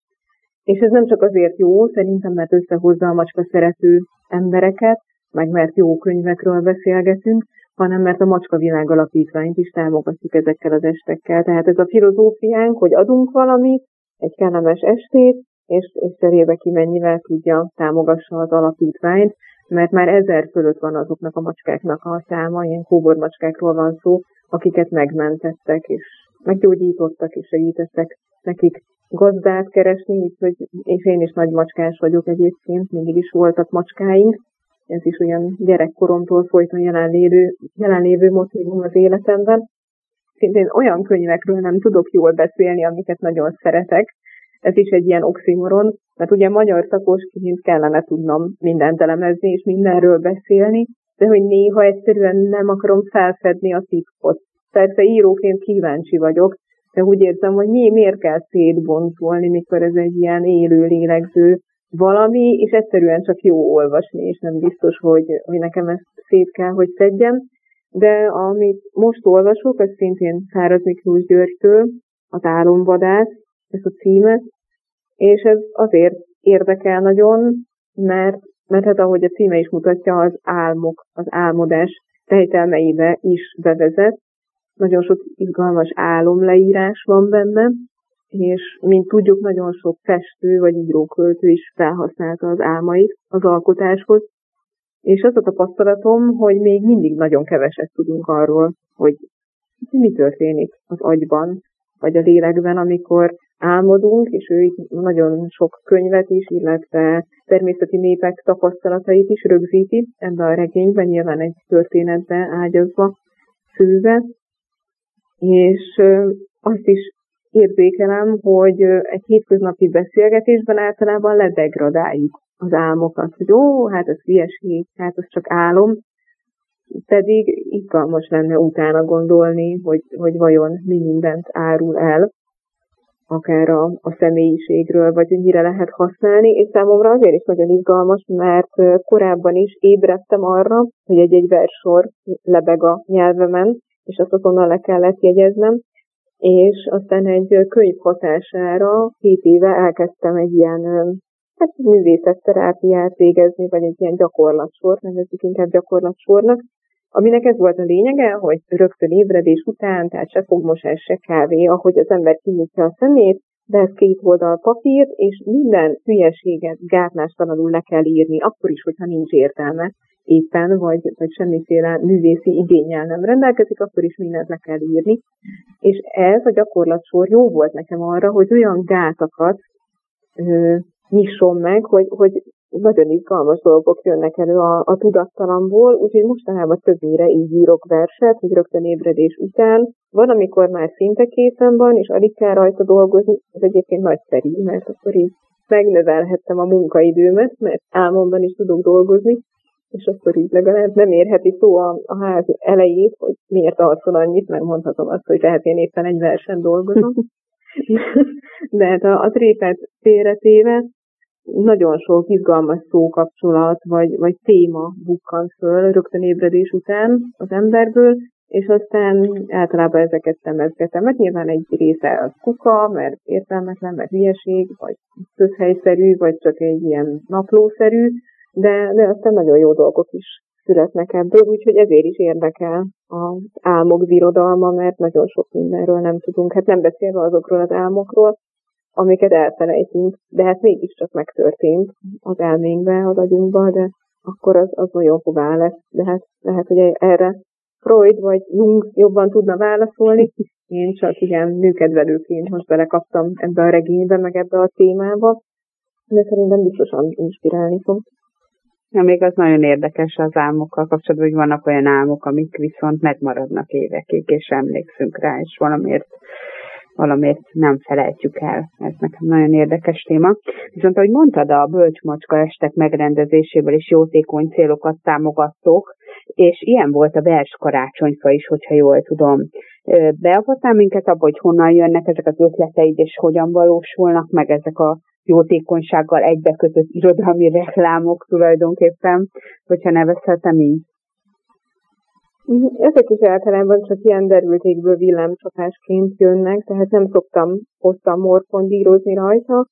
És ez nem csak azért jó, szerintem, mert összehozza a macska szerető embereket, meg mert jó könyvekről beszélgetünk, hanem mert a Macska Világ Alapítványt is támogatjuk ezekkel az estekkel. Tehát ez a filozófiánk, hogy adunk valamit, egy kellemes estét, és, és cserébe ki mennyivel tudja támogassa az alapítványt, mert már ezer fölött van azoknak a macskáknak a száma, ilyen kóbormacskákról van szó, akiket megmentettek, és meggyógyítottak, és segítettek nekik gazdát keresni, úgyhogy és én is nagy macskás vagyok egyébként, mindig is voltak macskáink, ez is olyan gyerekkoromtól folyton jelenlévő, jelenlévő motivum az életemben. Szintén olyan könyvekről nem tudok jól beszélni, amiket nagyon szeretek. Ez is egy ilyen oximoron, mert ugye magyar szakosként kellene tudnom mindent elemezni és mindenről beszélni, de hogy néha egyszerűen nem akarom felfedni a titkot. Persze íróként kíváncsi vagyok, de úgy érzem, hogy mi, miért kell szétbontolni, mikor ez egy ilyen élő, lélegző valami, és egyszerűen csak jó olvasni, és nem biztos, hogy, hogy nekem ezt szét kell, hogy szedjem. De amit most olvasok, ez szintén Száraz Miklós Györgytől, az álomvadász, ez a címe, és ez azért érdekel nagyon, mert, mert hát ahogy a címe is mutatja, az álmok, az álmodás tejtelmeibe is bevezet. Nagyon sok izgalmas álomleírás van benne, és mint tudjuk, nagyon sok festő vagy íróköltő is felhasználta az álmait az alkotáshoz, és az a tapasztalatom, hogy még mindig nagyon keveset tudunk arról, hogy mi történik az agyban, vagy a lélekben, amikor álmodunk, és ő nagyon sok könyvet is, illetve természeti népek tapasztalatait is rögzíti ebbe a regényben, nyilván egy történetbe ágyazva, főve, és azt is érzékelem, hogy egy hétköznapi beszélgetésben általában ledegradáljuk az álmokat, hogy ó, hát ez hülyeség, hát ez csak álom, pedig izgalmas lenne utána gondolni, hogy, hogy vajon mi mindent árul el, akár a, a személyiségről, vagy hogy mire lehet használni, és számomra azért is nagyon izgalmas, mert korábban is ébredtem arra, hogy egy-egy versor lebeg a nyelvemen, és azt azonnal le kellett jegyeznem, és aztán egy könyv hatására két éve elkezdtem egy ilyen hát művészetterápiát végezni, vagy egy ilyen gyakorlatsor, nevezzük inkább gyakorlatsornak, aminek ez volt a lényege, hogy rögtön ébredés után, tehát se fogmosás, se kávé, ahogy az ember kinyitja a szemét, de ez két oldal papírt, és minden hülyeséget gátlástalanul le kell írni, akkor is, hogyha nincs értelme éppen, vagy, vagy semmiféle művészi igényel nem rendelkezik, akkor is mindent le kell írni. És ez a gyakorlatsor jó volt nekem arra, hogy olyan gátakat ö, nyisson meg, hogy, hogy nagyon izgalmas dolgok jönnek elő a, a tudattalamból, úgyhogy mostanában többnyire így írok verset, hogy rögtön ébredés után. Van, amikor már szinte készen van, és alig kell rajta dolgozni, ez egyébként nagyszerű, mert akkor így megnövelhettem a munkaidőmet, mert álmomban is tudok dolgozni, és akkor így legalább nem érheti szó a, a ház elejét, hogy miért alszol annyit, mert mondhatom azt, hogy lehet én éppen egy versen dolgozom. De hát a, a trépet félretéve nagyon sok izgalmas szókapcsolat, vagy, vagy téma bukkan föl rögtön ébredés után az emberből, és aztán általában ezeket szemezgetem. Mert nyilván egy része az kuka, mert értelmetlen, mert hülyeség, vagy közhelyszerű, vagy csak egy ilyen naplószerű, de, de aztán nagyon jó dolgok is születnek ebből, úgyhogy ezért is érdekel az álmok birodalma, mert nagyon sok mindenről nem tudunk. Hát nem beszélve azokról az álmokról, amiket elfelejtünk, de hát mégiscsak megtörtént az elménkbe, az agyunkba, de akkor az, az nagyon hová lesz. De hát lehet, hogy erre Freud vagy Jung jobban tudna válaszolni. Én csak igen, műkedvelőként most belekaptam ebbe a regénybe, meg ebbe a témába, de szerintem biztosan inspirálni fog. Ja, még az nagyon érdekes az álmokkal kapcsolatban, hogy vannak olyan álmok, amik viszont megmaradnak évekig, és emlékszünk rá, és valamiért valamiért nem felejtjük el. Ez nekem nagyon érdekes téma. Viszont, ahogy mondtad, a bölcsmacska estek megrendezéséből is jótékony célokat támogattok, és ilyen volt a vers karácsonyfa is, hogyha jól tudom. Beavatnál minket abba, hogy honnan jönnek ezek az ötleteid, és hogyan valósulnak meg ezek a jótékonysággal egybekötött irodalmi reklámok tulajdonképpen, hogyha nevezhetem így. Ezek is általában csak ilyen derültékből villámcsapásként jönnek, tehát nem szoktam hosszan morfondírozni rajta,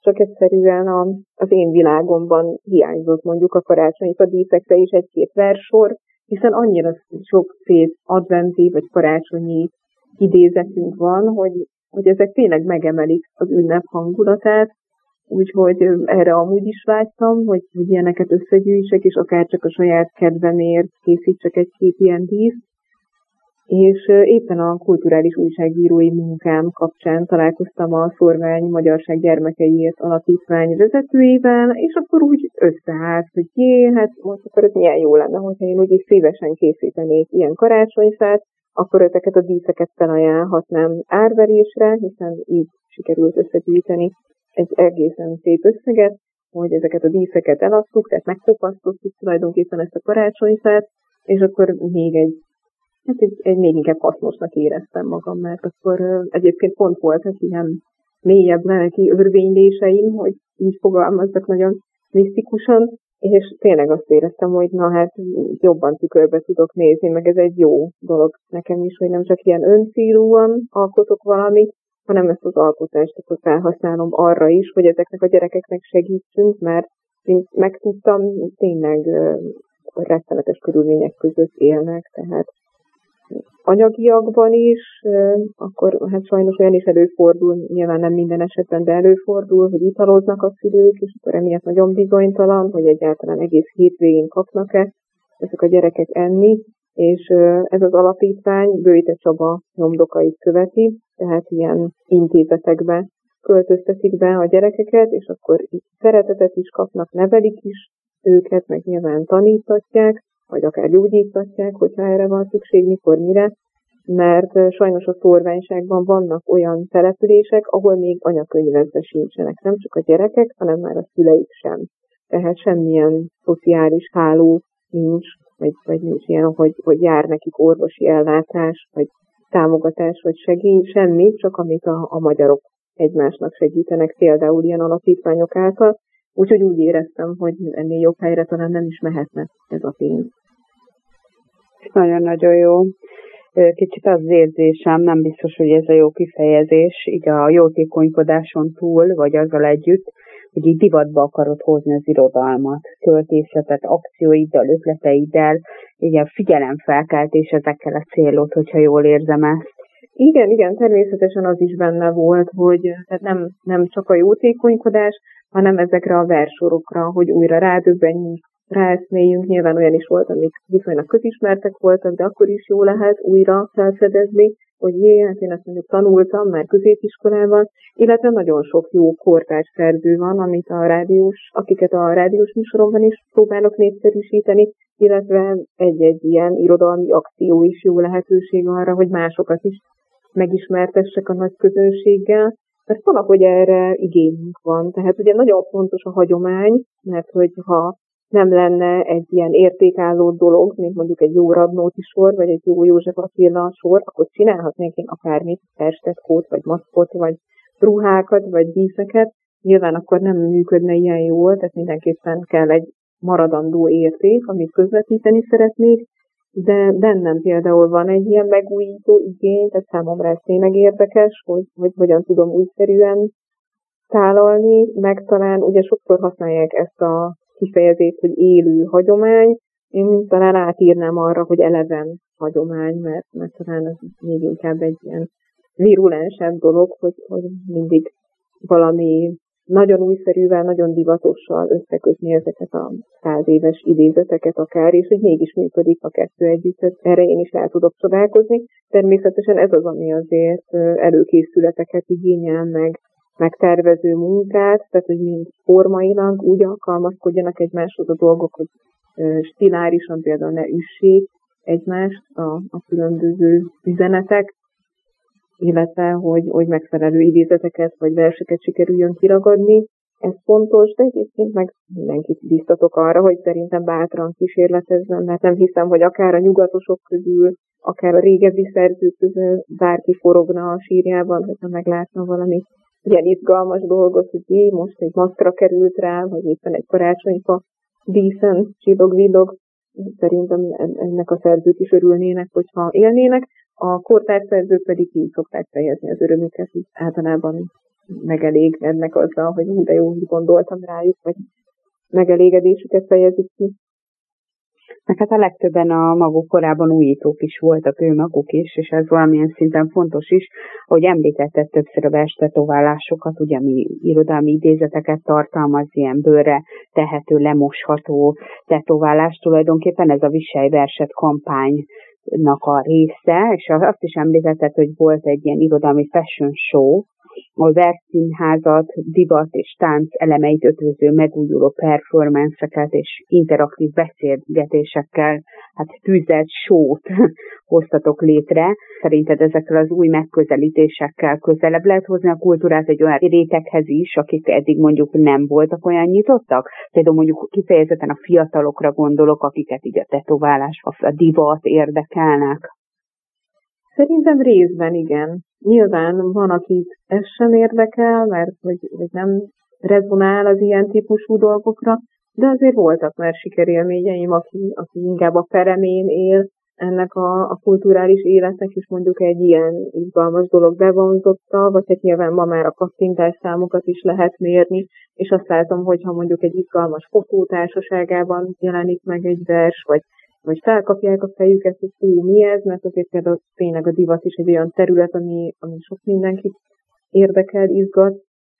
csak egyszerűen a, az én világomban hiányzott mondjuk a karácsonyi díszekre is egy-két versor, hiszen annyira sok szép adventi vagy karácsonyi idézetünk van, hogy, hogy ezek tényleg megemelik az ünnep hangulatát, úgyhogy erre amúgy is vágytam, hogy, hogy ilyeneket összegyűjtsek, és akár csak a saját kedvemért készítsek egy-két ilyen dísz. És éppen a kulturális újságírói munkám kapcsán találkoztam a Szorvány Magyarság Gyermekeiért Alapítvány vezetőjével, és akkor úgy összeállt, hogy jé, hát most akkor ez milyen jó lenne, hogyha én úgy szívesen készítenék ilyen karácsonyfát, akkor ezeket a díszeket felajánlhatnám árverésre, hiszen így sikerült összegyűjteni egy egészen szép összeget, hogy ezeket a díszeket eladtuk, tehát megkopasztottuk tulajdonképpen ezt a karácsonyfát, és akkor még egy, hát egy, egy még inkább hasznosnak éreztem magam, mert akkor egyébként pont voltak ilyen mélyebb lelki örvényléseim, hogy így fogalmazzak nagyon misztikusan, és tényleg azt éreztem, hogy na hát jobban tükörbe tudok nézni, meg ez egy jó dolog nekem is, hogy nem csak ilyen öncélúan alkotok valamit, hanem ezt az alkotást akkor felhasználom arra is, hogy ezeknek a gyerekeknek segítsünk, mert mint megtudtam, tényleg rettenetes körülmények között élnek, tehát anyagiakban is, akkor hát sajnos olyan is előfordul, nyilván nem minden esetben, de előfordul, hogy italoznak a szülők, és akkor emiatt nagyon bizonytalan, hogy egyáltalán egész hétvégén kapnak-e ezek a gyerekek enni, és ez az alapítvány Bőjte Csaba nyomdokait követi, tehát ilyen intézetekbe költöztetik be a gyerekeket, és akkor itt szeretetet is kapnak, nevelik is őket, meg nyilván tanítatják, vagy akár gyógyítatják, hogyha erre van szükség, mikor, mire, mert sajnos a szorványságban vannak olyan települések, ahol még anyakönyvezve sincsenek, nem csak a gyerekek, hanem már a szüleik sem. Tehát semmilyen szociális háló nincs, vagy, vagy nincs ilyen, hogy, hogy jár nekik orvosi ellátás, vagy támogatás, vagy segély, semmi, csak amit a, a magyarok egymásnak segítenek, például ilyen alapítványok által. Úgyhogy úgy éreztem, hogy ennél jobb helyre talán nem is mehetne ez a pénz. Nagyon-nagyon jó. Kicsit az érzésem, nem biztos, hogy ez a jó kifejezés, így a jótékonykodáson túl, vagy azzal együtt, hogy így divatba akarod hozni az irodalmat, költészetet, akcióiddal, ötleteiddel, ilyen figyelemfelkeltés ezekkel a célod, hogyha jól érzem ezt. Igen, igen, természetesen az is benne volt, hogy tehát nem, nem csak a jótékonykodás, hanem ezekre a versorokra, hogy újra rádöbbenjünk ráeszméljünk, nyilván olyan is volt, amik viszonylag közismertek voltak, de akkor is jó lehet újra felfedezni, hogy jé, hát én ezt mondjuk tanultam már középiskolában, illetve nagyon sok jó kortárs szerző van, amit a rádiós, akiket a rádiós műsoromban is próbálok népszerűsíteni, illetve egy-egy ilyen irodalmi akció is jó lehetőség arra, hogy másokat is megismertessek a nagy közönséggel, mert valahogy erre igényünk van. Tehát ugye nagyon fontos a hagyomány, mert hogy ha nem lenne egy ilyen értékálló dolog, mint mondjuk egy jó Radnóti sor, vagy egy jó József Attila sor, akkor csinálhatnénk én akármit, festettkót, vagy maszkot, vagy ruhákat, vagy díszeket, nyilván akkor nem működne ilyen jól, tehát mindenképpen kell egy maradandó érték, amit közvetíteni szeretnék, de bennem például van egy ilyen megújító igény, tehát számomra ez tényleg érdekes, hogy, hogy hogyan tudom újszerűen tálalni, meg talán ugye sokszor használják ezt a kifejezést, hogy élő hagyomány, én talán átírnám arra, hogy eleven hagyomány, mert, mert talán ez még inkább egy ilyen virulensebb dolog, hogy, hogy mindig valami nagyon újszerűvel, nagyon divatossal összekötni ezeket a száz éves idézeteket akár, és hogy mégis működik a kettő együtt. Erre én is el tudok csodálkozni. Természetesen ez az, ami azért előkészületeket igényel, meg megtervező munkát, tehát hogy mind formailag úgy alkalmazkodjanak egymáshoz a dolgok, hogy stilárisan például ne üssék egymást a, a különböző üzenetek, illetve hogy, hogy megfelelő idézeteket vagy verseket sikerüljön kiragadni. Ez fontos, de egyébként meg mindenkit biztatok arra, hogy szerintem bátran kísérletezzen, mert nem hiszem, hogy akár a nyugatosok közül, akár a régebbi szerzők közül bárki forogna a sírjában, hogyha meglátna valami ilyen izgalmas dolgot, hogy jé, most egy maszkra került rá, vagy éppen egy karácsonyfa díszen csillog-villog. Szerintem ennek a szerzők is örülnének, hogyha élnének. A kortárs szerzők pedig így szokták fejezni az örömüket, hogy általában megelégednek azzal, hogy de jó, gondoltam rájuk, vagy megelégedésüket fejezik ki. Meg hát a legtöbben a maguk korában újítók is voltak, ő maguk is, és ez valamilyen szinten fontos is, hogy említette többször a verstetoválásokat, ugye mi irodalmi idézeteket tartalmaz, ilyen bőrre tehető, lemosható tetoválás, tulajdonképpen ez a Viselj verset kampány a része, és azt is említetted, hogy volt egy ilyen irodalmi fashion show, a verszínházat, divat és tánc elemeit ötvöző megújuló performanceket és interaktív beszélgetésekkel, hát tűzelt sót hoztatok létre. Szerinted ezekkel az új megközelítésekkel közelebb lehet hozni a kultúrát egy olyan réteghez is, akik eddig mondjuk nem voltak olyan nyitottak? Például mondjuk kifejezetten a fiatalokra gondolok, akiket így a tetoválás, a divat érdekelnek. Szerintem részben igen. Nyilván van, akit ez sem érdekel, mert hogy, hogy nem rezonál az ilyen típusú dolgokra, de azért voltak már sikerélményeim, aki, aki inkább a peremén él, ennek a, a kulturális életnek is mondjuk egy ilyen izgalmas dolog bevonzotta, vagy hát nyilván ma már a kattintás számokat is lehet mérni, és azt látom, hogy ha mondjuk egy izgalmas fotótársaságában jelenik meg egy vers, vagy, vagy felkapják a fejüket, hogy hú, mi ez, mert azért például tényleg a divat is egy olyan terület, ami, ami sok mindenkit érdekel, izgat,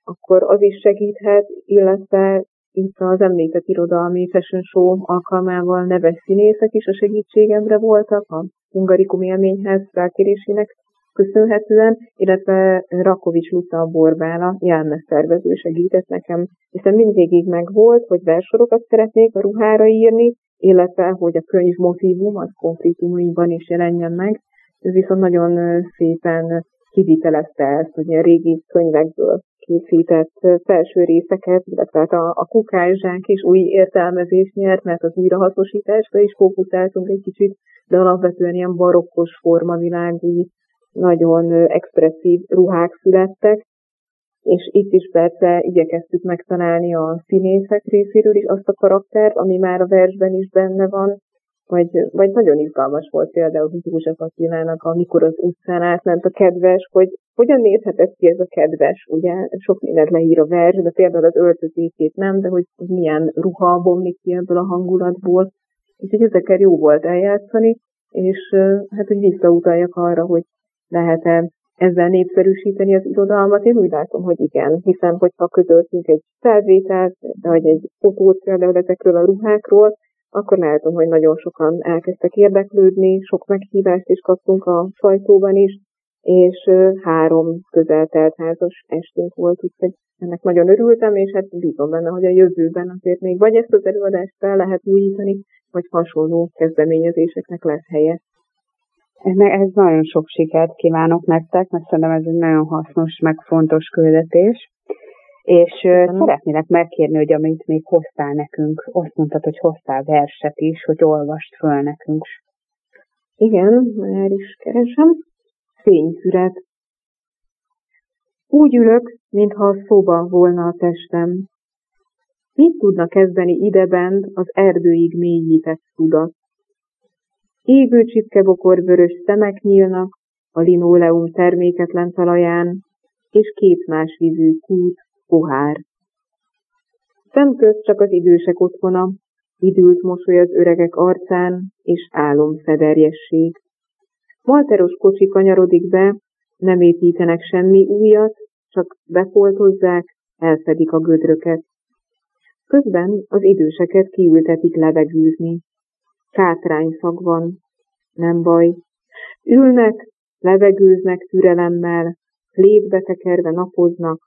akkor az is segíthet, illetve itt az említett irodalmi fashion show alkalmával neves színészek is a segítségemre voltak, a Hungarikum élményhez felkérésének köszönhetően, illetve Rakovics Luca Borbála jelmeztervező segített nekem, hiszen mindvégig meg volt, hogy versorokat szeretnék a ruhára írni, illetve hogy a könyv motivum az konkrétumaiban is jelenjen meg. Ő viszont nagyon szépen kivitelezte ezt, hogy a régi könyvekből készített felső részeket, illetve hát a, a kukázsánk is új értelmezést nyert, mert az újrahasznosításra is fókuszáltunk egy kicsit, de alapvetően ilyen barokkos formavilágú, nagyon expresszív ruhák születtek, és itt is persze igyekeztük megtalálni a színészek részéről is azt a karaktert, ami már a versben is benne van, vagy, vagy nagyon izgalmas volt például József Attilának, amikor az utcán átment a kedves, hogy hogyan nézhetett ki ez a kedves, ugye sok mindent leír a vers, de például az öltözékét nem, de hogy milyen ruha bomlik ki ebből a hangulatból. Úgyhogy ezekkel jó volt eljátszani, és hát hogy visszautaljak arra, hogy lehet-e ezzel népszerűsíteni az irodalmat, én úgy látom, hogy igen, hiszen hogyha közöltünk egy felvételt, vagy egy fotót például ezekről a ruhákról, akkor látom, hogy nagyon sokan elkezdtek érdeklődni, sok meghívást is kaptunk a sajtóban is, és három közel teltházas estünk volt, úgyhogy ennek nagyon örültem, és hát bízom benne, hogy a jövőben azért még vagy ezt az előadást fel lehet újítani, vagy hasonló kezdeményezéseknek lesz helye. Ez nagyon sok sikert kívánok nektek, mert szerintem ez egy nagyon hasznos, meg fontos küldetés. És uh, szeretnélek megkérni, hogy amit még hoztál nekünk, azt mondtad, hogy hoztál verset is, hogy olvast föl nekünk. Igen, már is keresem. Fényfüret. Úgy ülök, mintha a szoba volna a testem. Mit tudna kezdeni idebent az erdőig mélyített tudat? Égő csipkebokor vörös szemek nyílnak a linóleum terméketlen talaján, és két más vízű kút, pohár. Szemköz csak az idősek otthona, idült mosoly az öregek arcán, és álomfederjesség. Malteros kocsi kanyarodik be, nem építenek semmi újat, csak befoltozzák, elfedik a gödröket. Közben az időseket kiültetik levegőzni. Kátrányszag van. Nem baj. Ülnek, levegőznek türelemmel, létbe tekerve napoznak,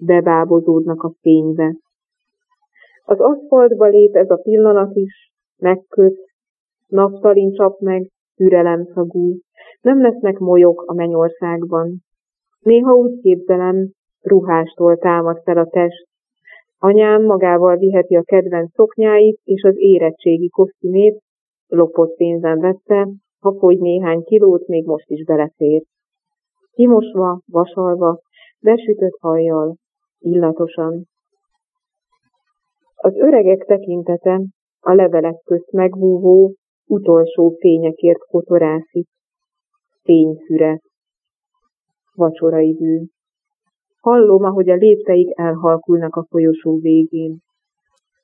bebábozódnak a fénybe. Az aszfaltba lép ez a pillanat is, megköt, naftalin csap meg, türelemszagú, nem lesznek molyok a mennyországban. Néha úgy képzelem, ruhástól támad fel a test. Anyám magával viheti a kedvenc szoknyáit és az érettségi kosztümét, lopott pénzen vette, ha fogy néhány kilót, még most is belefér. Kimosva, vasalva, besütött hajjal, illatosan. Az öregek tekintete a levelek közt megvúvó, utolsó fényekért kotorászik. Fényfüre. Vacsorai bű. Hallom, ahogy a lépteik elhalkulnak a folyosó végén.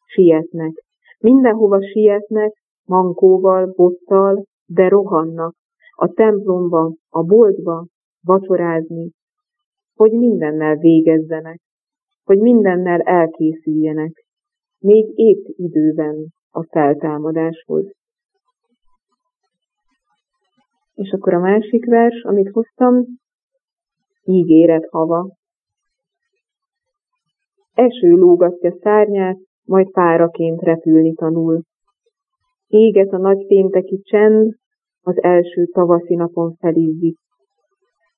Sietnek. Mindenhova sietnek, mankóval, bottal, de rohannak. A templomba, a boltba, vacsorázni, hogy mindennel végezzenek, hogy mindennel elkészüljenek, még épp időben a feltámadáshoz. És akkor a másik vers, amit hoztam, ígéret hava. Eső lógatja szárnyát, majd páraként repülni tanul. Éget a nagy pénteki csend, az első tavaszi napon felizzik.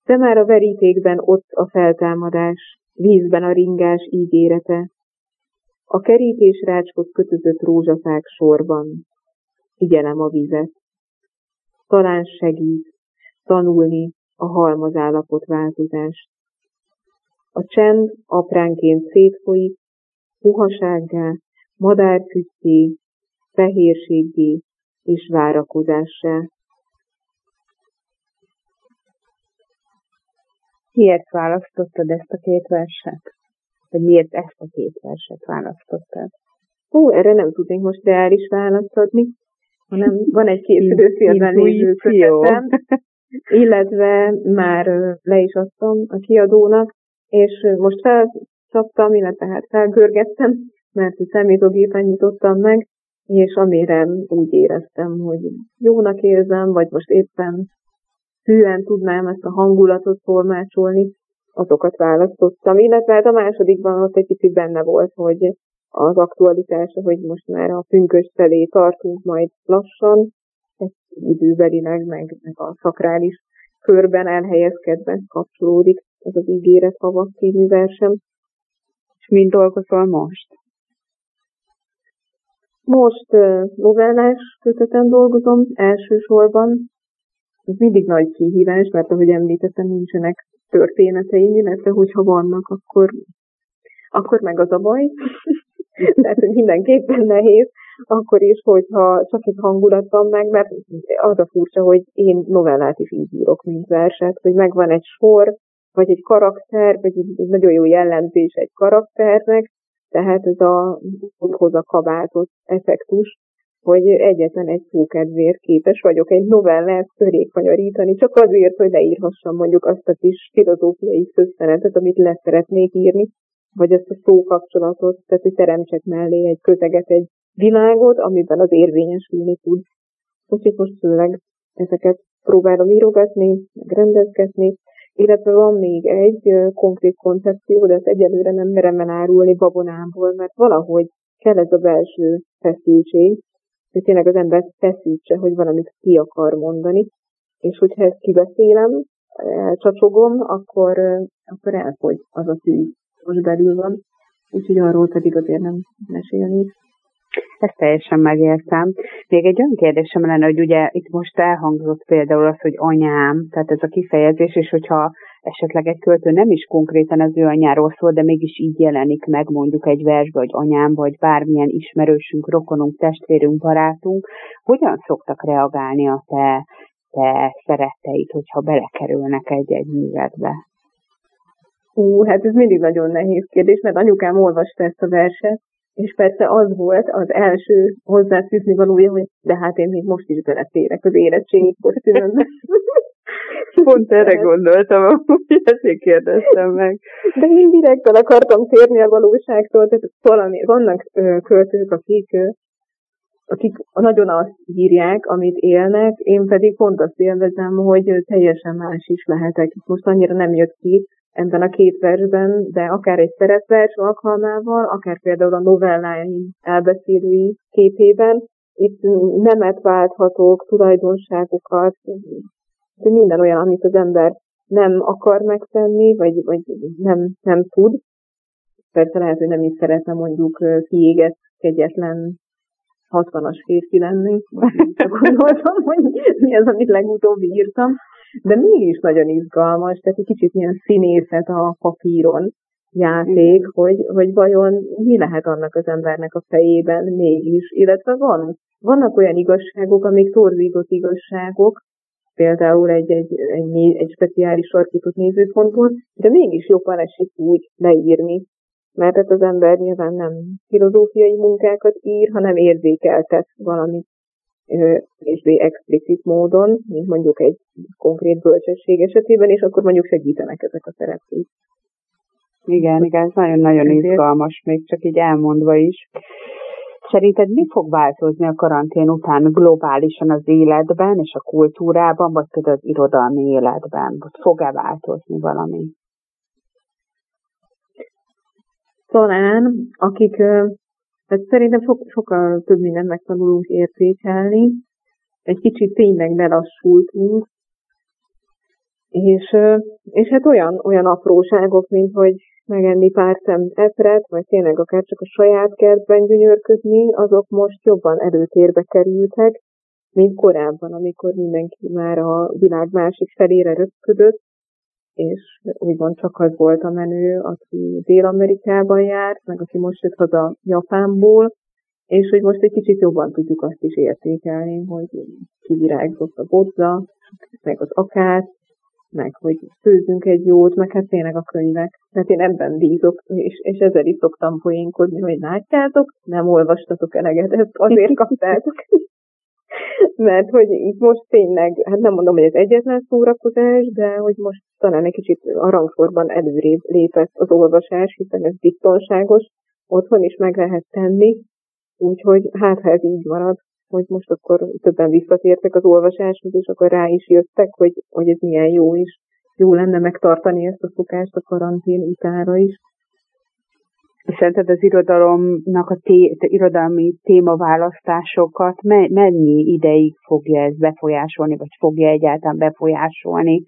De már a verítékben ott a feltámadás, vízben a ringás ígérete. A kerítés rácskot kötözött rózsafák sorban. Figyelem a vizet. Talán segít tanulni a halmazállapot változást. A csend apránként szétfolyik, puhasággá, madárfüttyé, fehérségé és várakozássá. Miért választottad ezt a két verset? Vagy miért ezt a két verset választottad? Ó, erre nem tudnék most reális választ adni, hanem van egy készülőfilmben lévő kötetem, illetve már le is adtam a kiadónak, és most felcsaptam, illetve hát felgörgettem, mert a számítógépen nyitottam meg, és amire úgy éreztem, hogy jónak érzem, vagy most éppen hűen tudnám ezt a hangulatot formácsolni, azokat választottam. Illetve hát a másodikban ott egy kicsit benne volt, hogy az aktualitása, hogy most már a pünkös felé tartunk majd lassan, ez időbelileg, meg, meg a szakrális körben elhelyezkedve kapcsolódik ez az ígéret havak című versem. És mind dolgozol most? Most novellás köteten dolgozom elsősorban. Ez mindig nagy kihívás, mert ahogy említettem, nincsenek történeteim, illetve hogyha vannak, akkor, akkor meg az a baj. Tehát, hogy mindenképpen nehéz, akkor is, hogyha csak egy hangulat van meg, mert az a furcsa, hogy én novellát is így írok, mint verset, hogy megvan egy sor, vagy egy karakter, vagy egy nagyon jó jellemzés egy karakternek, tehát ez a hoz a kabátot effektus, hogy egyetlen egy szókedvéért képes vagyok egy novellát körékanyarítani, csak azért, hogy leírhassam mondjuk azt a kis filozófiai szösszenetet, amit le szeretnék írni, vagy ezt a szókapcsolatot, tehát hogy teremtsek mellé egy közeget, egy világot, amiben az érvényesülni tud. Úgyhogy most főleg ezeket próbálom írogatni, meg illetve van még egy konkrét koncepció, de ezt egyelőre nem merem elárulni babonámból, mert valahogy kell ez a belső feszültség, hogy tényleg az ember feszítse, hogy valamit ki akar mondani, és hogyha ezt kibeszélem, elcsacsogom, akkor, akkor elfogy az a tűz, most belül van, úgyhogy arról pedig azért nem mesélnék. Ezt teljesen megértem. Még egy olyan kérdésem lenne, hogy ugye itt most elhangzott például az, hogy anyám, tehát ez a kifejezés, és hogyha esetleg egy költő nem is konkrétan az ő anyáról szól, de mégis így jelenik meg mondjuk egy versbe, hogy anyám, vagy bármilyen ismerősünk, rokonunk, testvérünk, barátunk, hogyan szoktak reagálni a te, te szeretteid, hogyha belekerülnek egy-egy művetbe? Ú, hát ez mindig nagyon nehéz kérdés, mert anyukám olvasta ezt a verset, és persze az volt az első hozzáfűzni valója, hogy de hát én még most is beleférek az érettségi kosztümömbe. Pont erre gondoltam, hogy ezért kérdeztem meg. De én direkt el akartam térni a valóságtól, tehát valami, vannak ö, költők, akik, ö, akik nagyon azt írják, amit élnek, én pedig pont azt élvezem, hogy teljesen más is lehetek. Most annyira nem jött ki, ebben a két versben, de akár egy szeretvers alkalmával, akár például a novelláim elbeszélői képében, itt nemet válthatok, tulajdonságokat, minden olyan, amit az ember nem akar megtenni, vagy, vagy nem, nem tud. Persze lehet, hogy nem is szeretne mondjuk kiégett, kegyetlen 60-as férfi lenni. Csak gondoltam, hogy mi az, amit legutóbb írtam de mégis nagyon izgalmas, tehát egy kicsit ilyen színészet a papíron játék, hogy, hogy vajon mi lehet annak az embernek a fejében mégis, illetve van, vannak olyan igazságok, amik torzított igazságok, például egy, egy, egy, egy speciális sarkított nézőpontból, de mégis jobban esik úgy leírni, mert hát az ember nyilván nem filozófiai munkákat ír, hanem érzékeltet valamit kevésbé explicit módon, mint mondjuk egy konkrét bölcsesség esetében, és akkor mondjuk segítenek ezek a szereplők. Igen, igen, ez nagyon-nagyon izgalmas, még csak így elmondva is. Szerinted mi fog változni a karantén után globálisan az életben és a kultúrában, vagy például az irodalmi életben? Vagy fog-e változni valami? Talán, akik tehát szerintem so, sokkal több mindent megtanulunk értékelni. Egy kicsit tényleg belassultunk, és, és hát olyan, olyan apróságok, mint hogy megenni pár szem epret, vagy tényleg akár csak a saját kertben gyönyörködni, azok most jobban előtérbe kerültek, mint korábban, amikor mindenki már a világ másik felére röpködött, és úgymond csak az volt a menő, aki Dél-Amerikában járt, meg aki most jött haza Japánból, és hogy most egy kicsit jobban tudjuk azt is értékelni, hogy kivirágzott a bodza, meg az akát, meg hogy főzünk egy jót, meg hát tényleg a könyvek. Mert én ebben bízok, és, és ezzel is szoktam poénkodni, hogy látjátok, nem olvastatok eleget, ezt azért kaptátok. Mert hogy itt most tényleg, hát nem mondom, hogy ez egyetlen szórakozás, de hogy most talán egy kicsit a rangsorban előrébb lépett az olvasás, hiszen ez biztonságos, otthon is meg lehet tenni, úgyhogy hát ha ez így marad, hogy most akkor többen visszatértek az olvasáshoz, és akkor rá is jöttek, hogy, hogy ez milyen jó is. Jó lenne megtartani ezt a szokást a karantén utára is. Szerinted az irodalomnak a té- irodalmi témaválasztásokat mennyi ideig fogja ez befolyásolni, vagy fogja egyáltalán befolyásolni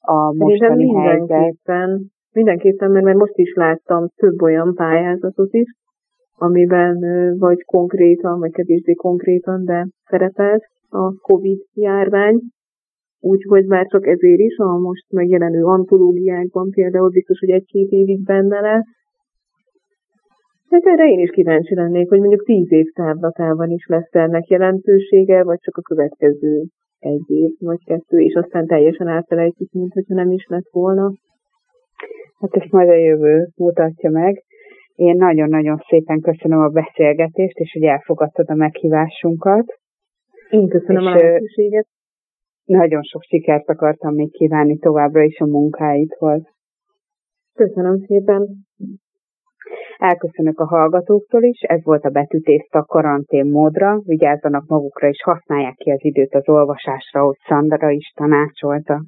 a mostani mindenképpen, helyzet? Mindenképpen, mert, mert most is láttam több olyan pályázatot is, amiben vagy konkrétan, vagy kevésbé konkrétan, de szerepelt a COVID járvány, úgyhogy már csak ezért is a most megjelenő antológiákban például biztos, hogy egy-két évig benne lesz. Hát erre én is kíváncsi lennék, hogy mondjuk tíz év távlatában is lesz ennek jelentősége, vagy csak a következő egy év, vagy kettő, és aztán teljesen elfelejtjük, mint hogyha nem is lett volna. Hát ezt majd a jövő mutatja meg. Én nagyon-nagyon szépen köszönöm a beszélgetést, és hogy elfogadtad a meghívásunkat. Én köszönöm és, a lehetőséget. Nagyon sok sikert akartam még kívánni továbbra is a munkáidhoz. Köszönöm szépen. Elköszönök a hallgatóktól is, ez volt a betűtészta karantén módra, vigyázzanak magukra és használják ki az időt az olvasásra, ahogy Szandra is tanácsolta.